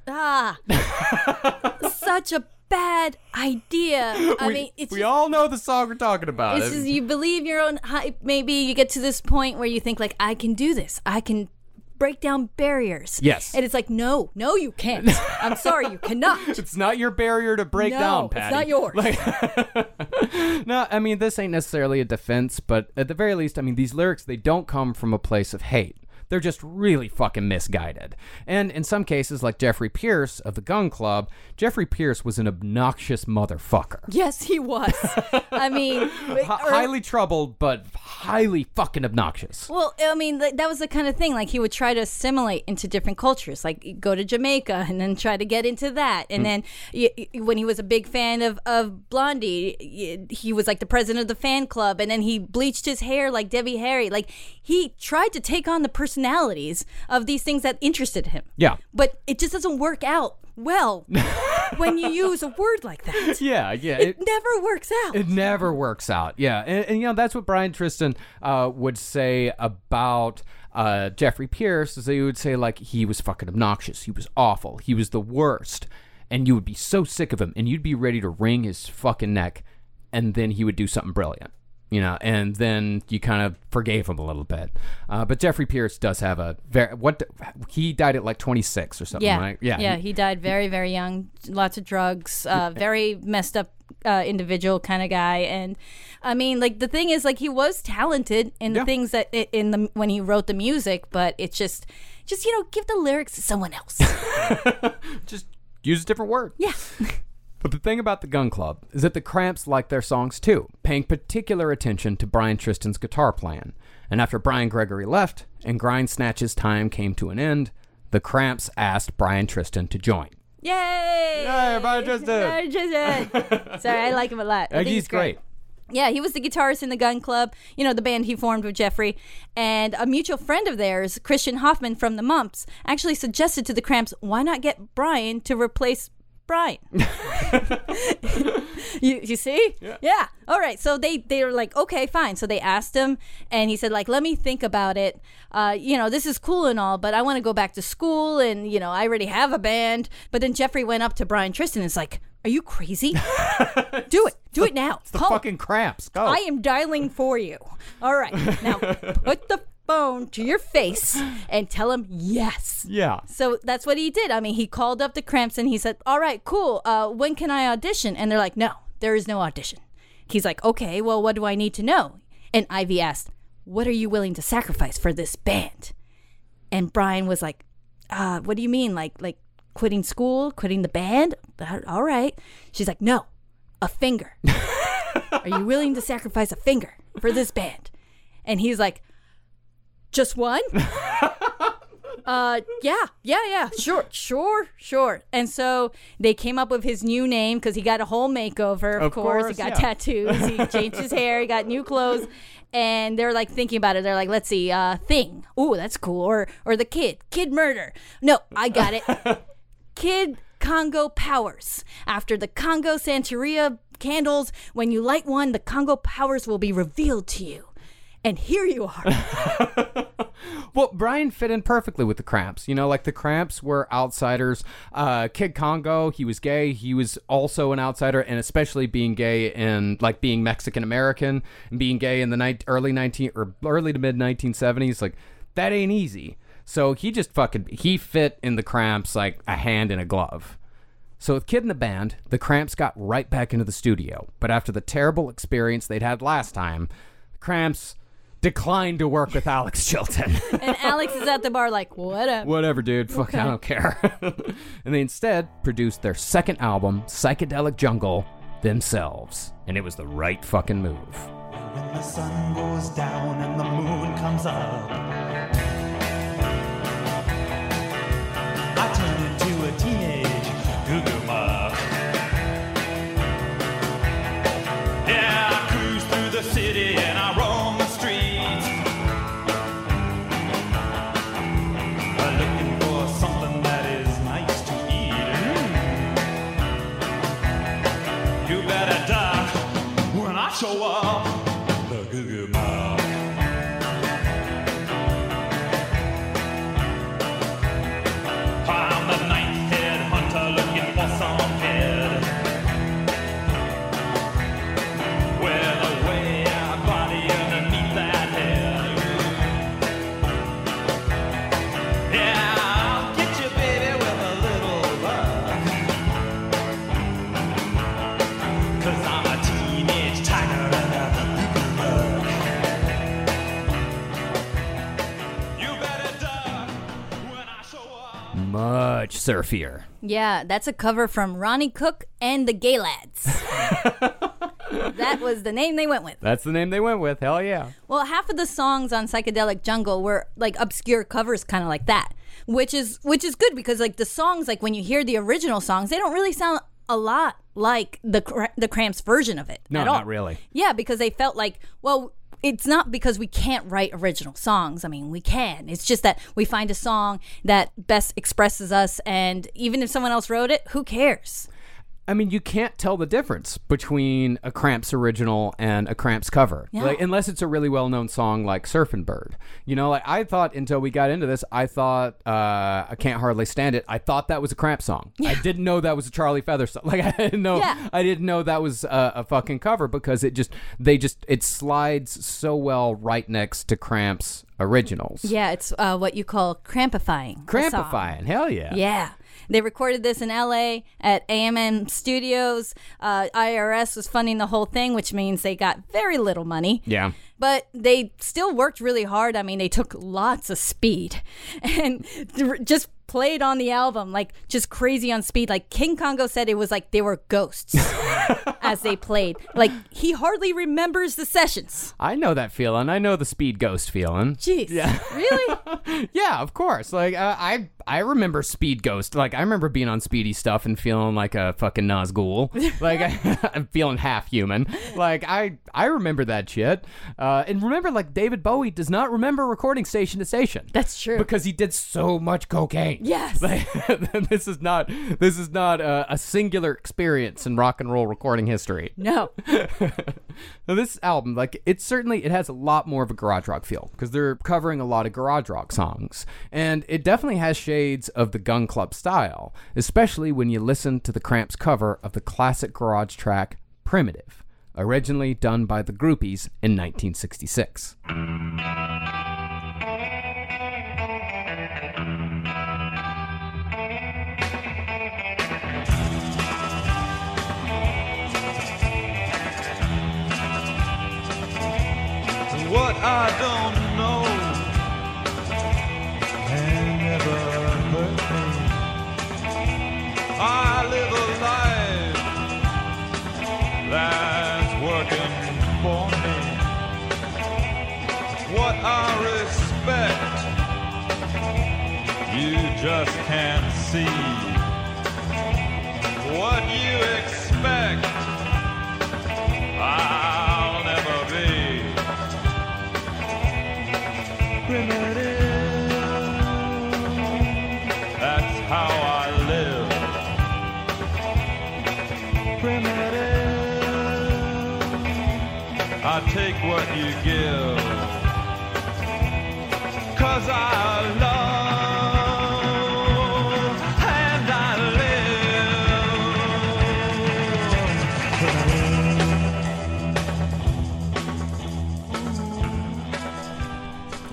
Ah, [laughs] such a bad idea. I we, mean, we all know the song we're talking about. It's just you believe your own hype. Maybe you get to this point where you think like, I can do this. I can break down barriers. Yes. And it's like, no, no, you can't. [laughs] I'm sorry, you cannot. It's not your barrier to break no, down, it's Patti. not yours. [laughs] no, I mean this ain't necessarily a defense, but at the very least, I mean these lyrics they don't come from a place of hate. They're just really fucking misguided. And in some cases, like Jeffrey Pierce of the Gun Club, Jeffrey Pierce was an obnoxious motherfucker. yes, he was. I mean, [laughs] H- highly troubled, but highly fucking obnoxious. Well, I mean, th- that was the kind of thing. Like he would try to assimilate into different cultures, like go to Jamaica and then try to get into that. And Mm. then y- y- when he was a big fan of of Blondie, y- he was like the president of the fan club. And then he bleached his hair like Debbie Harry. Like he tried to take on the personalities of these things that interested him. Yeah. But it just doesn't work out well [laughs] when you use a word like that. Yeah, yeah. It, never works out. It never works out. Yeah, and, and you know that's what Brian Tristan uh, would say about uh, Jeffrey Pierce is he would say like he was fucking obnoxious, he was awful, he was the worst, and you would be so sick of him, and you'd be ready to wring his fucking neck, and then he would do something brilliant. You know, and then you kind of forgave him a little bit. Uh, but Jeffrey Pierce does have a very what he died at like 26 or something, yeah. right? Yeah. He died very, very young. Lots of drugs. Uh, very messed up uh, individual kind of guy. And I mean, like the thing is, like he was talented in the things that in the when he wrote the music, but it's just, just you know, give the lyrics to someone else. [laughs] just use a different word. Yeah. [laughs] But the thing about the Gun Club is that the Cramps like their songs too, paying particular attention to Brian Tristan's guitar playing. And after Bryan Gregory left and Grindsnatch's time came to an end, the Cramps asked Brian Tristan to join. Yay! Yay, Brian Tristan! Brian Tristan. [laughs] Sorry, I like him a lot. I think he's great. Yeah, he was the guitarist in the Gun Club, you know, the band he formed with Jeffrey. And a mutual friend of theirs, Kristian Hoffman from the Mumps, actually suggested to the Cramps, why not get Brian to replace Bryan? [laughs] you, you see? Yeah. All right. So they they were like, okay, fine. So they asked him, and he said, like, let me think about it. Uh, you know, this is cool and all, but I want to go back to school, and you know, I already have a band. But then Jeffrey went up to Brian Tristan and is like, are you crazy? [laughs] Do it. Do it now. It's The Call- fucking Cramps. Go. I am dialing for you. All right. Now [laughs] put the phone to your face and tell him yes. Yeah. So that's what he did. I mean, he called up the Cramps and he said, "All right, cool. Uh, when can I audition?" And they're like, "No, there is no audition." He's like, "Okay, well, what do I need to know?" And Ivy asked, "What are you willing to sacrifice for this band?" And Brian was like, uh, "What do you mean? Like, like quitting school, quitting the band? All right." She's like, "No, a finger. [laughs] are you willing to sacrifice a finger for this band?" And he's like, "Just one?" [laughs] uh yeah yeah yeah. Sure sure sure. And so they came up with his new name because he got a whole makeover of, Of course. course, he got yeah. tattoos he [laughs] changed his hair he got new clothes. And they're like thinking about it. They're like let's see uh thing. Ooh that's cool. Or or the kid kid murder. No i got it. [laughs] Kid congo powers. After the congo santeria candles when you light one the congo powers will be revealed to you and here you are [laughs] Well, Brian fit in perfectly with the Cramps. You know, like the Cramps were outsiders. Uh, Kid Congo, he was gay. He was also an outsider, and especially being gay and like being Mexican American and being gay in the ni- early nineteen or early to mid nineteen seventies. Like that ain't easy. So he just fucking he fit in the Cramps like a hand in a glove. So with Kid in the band, the Cramps got right back into the studio. But after the terrible experience they'd had last time, the Cramps declined to work with Alex [laughs] Chilton. and alex is at the bar like whatever Whatever, dude. Fuck, I don't care. [laughs] and they instead produced their second album, Psychedelic Jungle, themselves. And it was the right fucking move. When the sun goes down and the moon comes up, show up. Surfier. Yeah, that's a cover from Ronnie Cook and the Gaylads. [laughs] that was the name they went with. That's the name they went with. Hell yeah. Well, half of the songs on Psychedelic Jungle were like obscure covers kind of like that, which is which is good because like the songs like when you hear the original songs, they don't really sound a lot like the the Cramps version of it No, at all. not really. Yeah, because they felt like, well, it's not because we can't write original songs. I mean, we can. It's just that we find a song that best expresses us and even if someone else wrote it, who cares? I mean, you can't tell the difference between a Cramps original and a Cramps cover, Yeah. like, unless it's a really well-known song like "Surfing Bird." You know, like I thought until we got into this, I thought uh, "I Can't Hardly Stand It." I thought that was a Cramps song. [laughs] I didn't know that was a Charlie Feather song. [laughs] Like I didn't know, Yeah. I didn't know that was a, a fucking cover because it just they just it slides so well right next to Cramps originals. Yeah, it's uh, what you call crampifying. Crampifying, hell yeah. Yeah. They recorded this in LA at A&M Studios. Uh, IRS was funding the whole thing, which means they got very little money. Yeah. But they still worked really hard. I mean, they took lots of speed [laughs] and just played on the album, like just crazy on speed. Like Kid Congo said, it was like they were ghosts [laughs] as they played. Like he hardly remembers the sessions. I know that feeling. I know the speed ghost feeling. Jeez. Yeah. Really? [laughs] Yeah, of course. Like uh, I, I remember Speed Ghost. Like I remember being on Speedy stuff and feeling like a fucking Nazgul. [laughs] Like I, [laughs] I'm feeling half human. Like I, I remember that shit. Uh, and remember, like David Bowie does not remember recording station to station. That's true because he did so much cocaine. Yes. [laughs] Like, this is not, this is not a, a singular experience in rock and roll recording history. No. This album, like, it certainly it has a lot more of a garage rock feel because they're covering a lot of garage rock songs, and it definitely has shades of the Gun Club style, especially when you listen to the Cramps cover of the classic garage track "Primitive," originally done by the Groupies in 1966. What I don't just can't see. What you expect,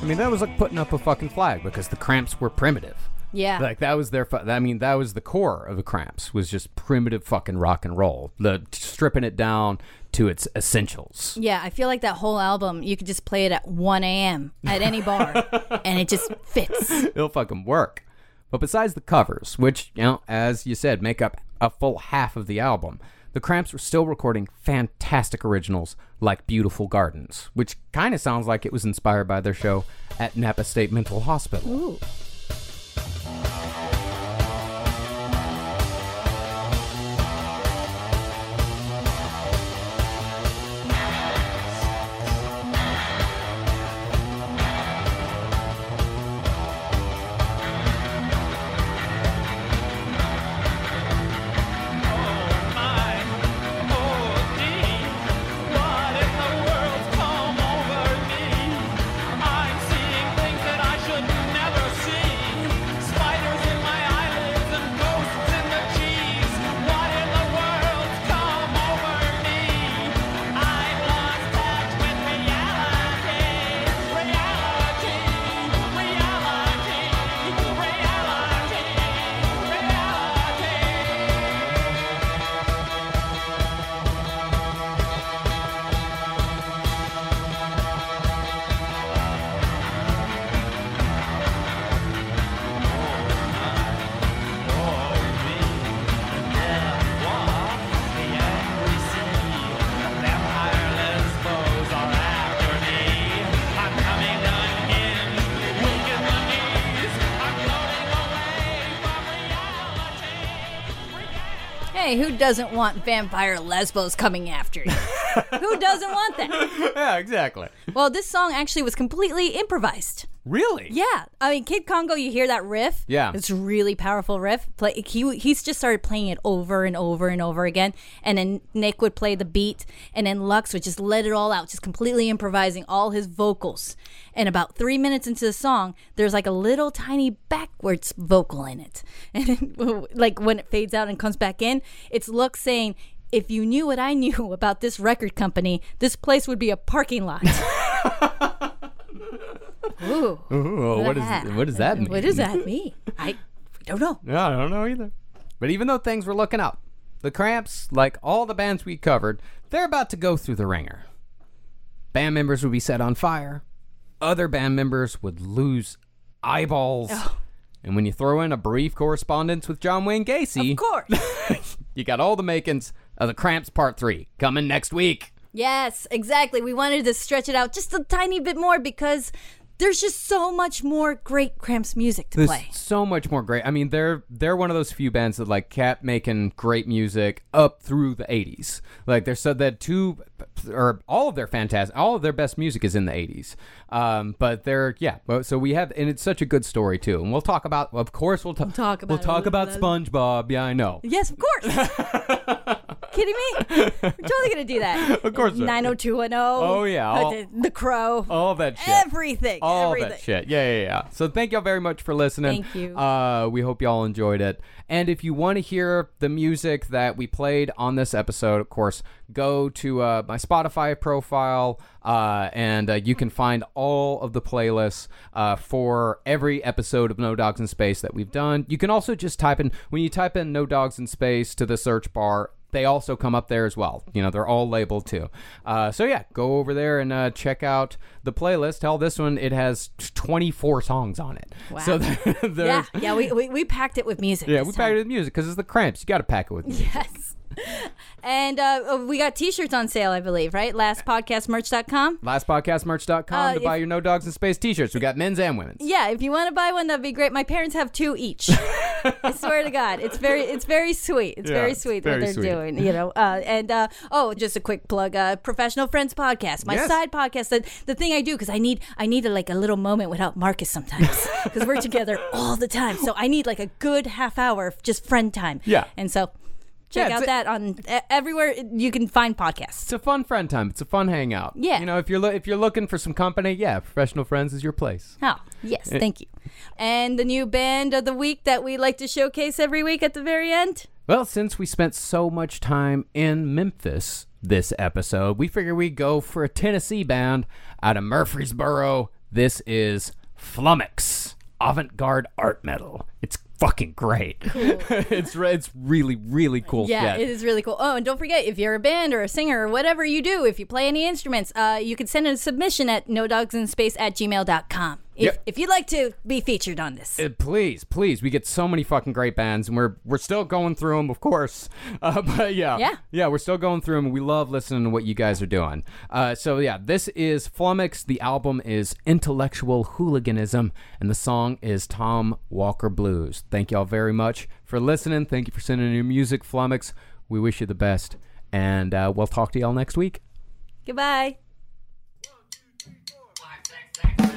mean, that was like putting up a fucking flag because the Cramps were primitive. Yeah. Like that was their. Fu- I mean, that was the core of the Cramps was just primitive fucking rock and roll. The stripping it down to its essentials. Yeah, I feel like that whole album, you could just play it at 1 a.m. at any bar, [laughs] and it just fits. It'll fucking work. But besides the covers, which you know, as you said, make up a full half of the album, the Cramps were still recording fantastic originals like "Beautiful Gardens," which kind of sounds like it was inspired by their show at Napa State Mental Hospital. Ooh. Doesn't want vampire lesbos coming after you? [laughs] who doesn't want that? yeah, exactly. Well, this song actually was completely improvised. Really? Yeah, I mean, Kid Congo, you hear that riff? Yeah. it's a really powerful riff. Play, he he's just started playing it over and over and over again, and then Nick would play the beat, and then Lux would just let it all out, just completely improvising all his vocals. And about three minutes into the song, there's like a little tiny backwards vocal in it, [laughs] and then, [laughs] like when it fades out and comes back in, it's Lux saying. If you knew what I [laughs] knew about this record company, this place would be a parking lot. Ooh. Ooh, what, is, that? what does that mean? What does that mean? I don't know. Yeah, I don't know either. But even though things were looking up, the Cramps, like all the bands we covered, they're about to go through the ringer. Band members would be set on fire. Other band members would lose eyeballs. Oh. And when you throw in a brief correspondence with John Wayne Gacy, Of course. [laughs] you got all the makings of the Cramps Part 3 coming next week. yes, exactly. We wanted to stretch it out just a tiny bit more because there's just so much more great Cramps music to There's play. so much more great. I mean, they're they're one of those few bands that like kept making great music up through the '80s. Like they're so that two or all of their fantastic, all of their best music is in the '80s. Um, but they're yeah. So we have, and it's such a good story too. And we'll talk about, of course, we'll, ta- talk about we'll talk about. SpongeBob. Yeah, I know. Yes, of course. [laughs] Kidding me? [laughs] We're totally gonna do that. Of course. Nine hundred two one zero. Oh, yeah, all- the, the Crow. All that shit. Everything. all everything. that shit. Yeah, yeah, yeah. So thank y'all very much for listening. Thank you. Uh, we hope y'all enjoyed it. And if you want to hear the music that we played on this episode, of course, go to uh, my Spotify profile, uh, and uh, you can find all of the playlists uh, for every episode of No Dogs in Space that we've done. You can also just type in when you type in No Dogs in Space to the search bar they also come up there as well. You know, they're all labeled too. Uh, so yeah, go over there and uh, check out the playlist. Hell, this one it has 24 songs on it. Wow. So [laughs] yeah, yeah. We, we we packed it with music. yeah, we time. packed it with music because it's the Cramps. You got to pack it with music. Yes. [laughs] And uh, we got t-shirts on sale, I believe, right? Lastpodcastmerch.com. Lastpodcastmerch.com Uh, to if- buy your No Dogs in Space t-shirts. We got men's and women's. Yeah, if you want to buy one, that'd be great. My parents have two each. [laughs] I swear to God, it's very, it's very sweet. It's Yeah, very it's sweet very what they're sweet. doing. You know, uh, and uh, oh, just a quick plug: uh, Professional Friends podcast, my Yes. side podcast. The, the thing I do because I need, I need a, like a little moment without Marcus sometimes [laughs] because we're together all the time. So I need like a good half hour of just friend time. Yeah. and so. Check Yeah, out that on everywhere you can find podcasts. It's a fun friend time. It's a fun hangout. Yeah. You know, if you're lo- if you're looking for some company, yeah, Professional Friends is your place. Oh, yes, Eh. thank you. And the new band of the week that we like to showcase every week at the very end. Well, since we spent so much time in Memphis this episode, we figure we go for a Tennessee band out of Murfreesboro. This is Flummox, avant-garde art metal. It's fucking great. [laughs] it's re- it's really really cool Yeah, shit. it is really cool. Oh, and don't forget, if you're a band or a singer or whatever you do, if you play any instruments, uh, you can send in a submission at no dogs in space at gmail.com. If, Yep. if you'd like to be featured on this. Uh, please, please, we get so many fucking great bands, and we're we're still going through them, of course. [laughs] Uh, but yeah, Yeah. yeah, we're still going through them. and We love listening to what you guys are doing. Uh, so yeah, this is Flummox. The album is Intellectual Hooliganism, and the song is Tom Walker Blues. Thank y'all very much for listening. Thank you for sending in your music, Flummox. We wish you the best, and uh, we'll talk to y'all next week. Goodbye. Eternity, you paid for all my meals.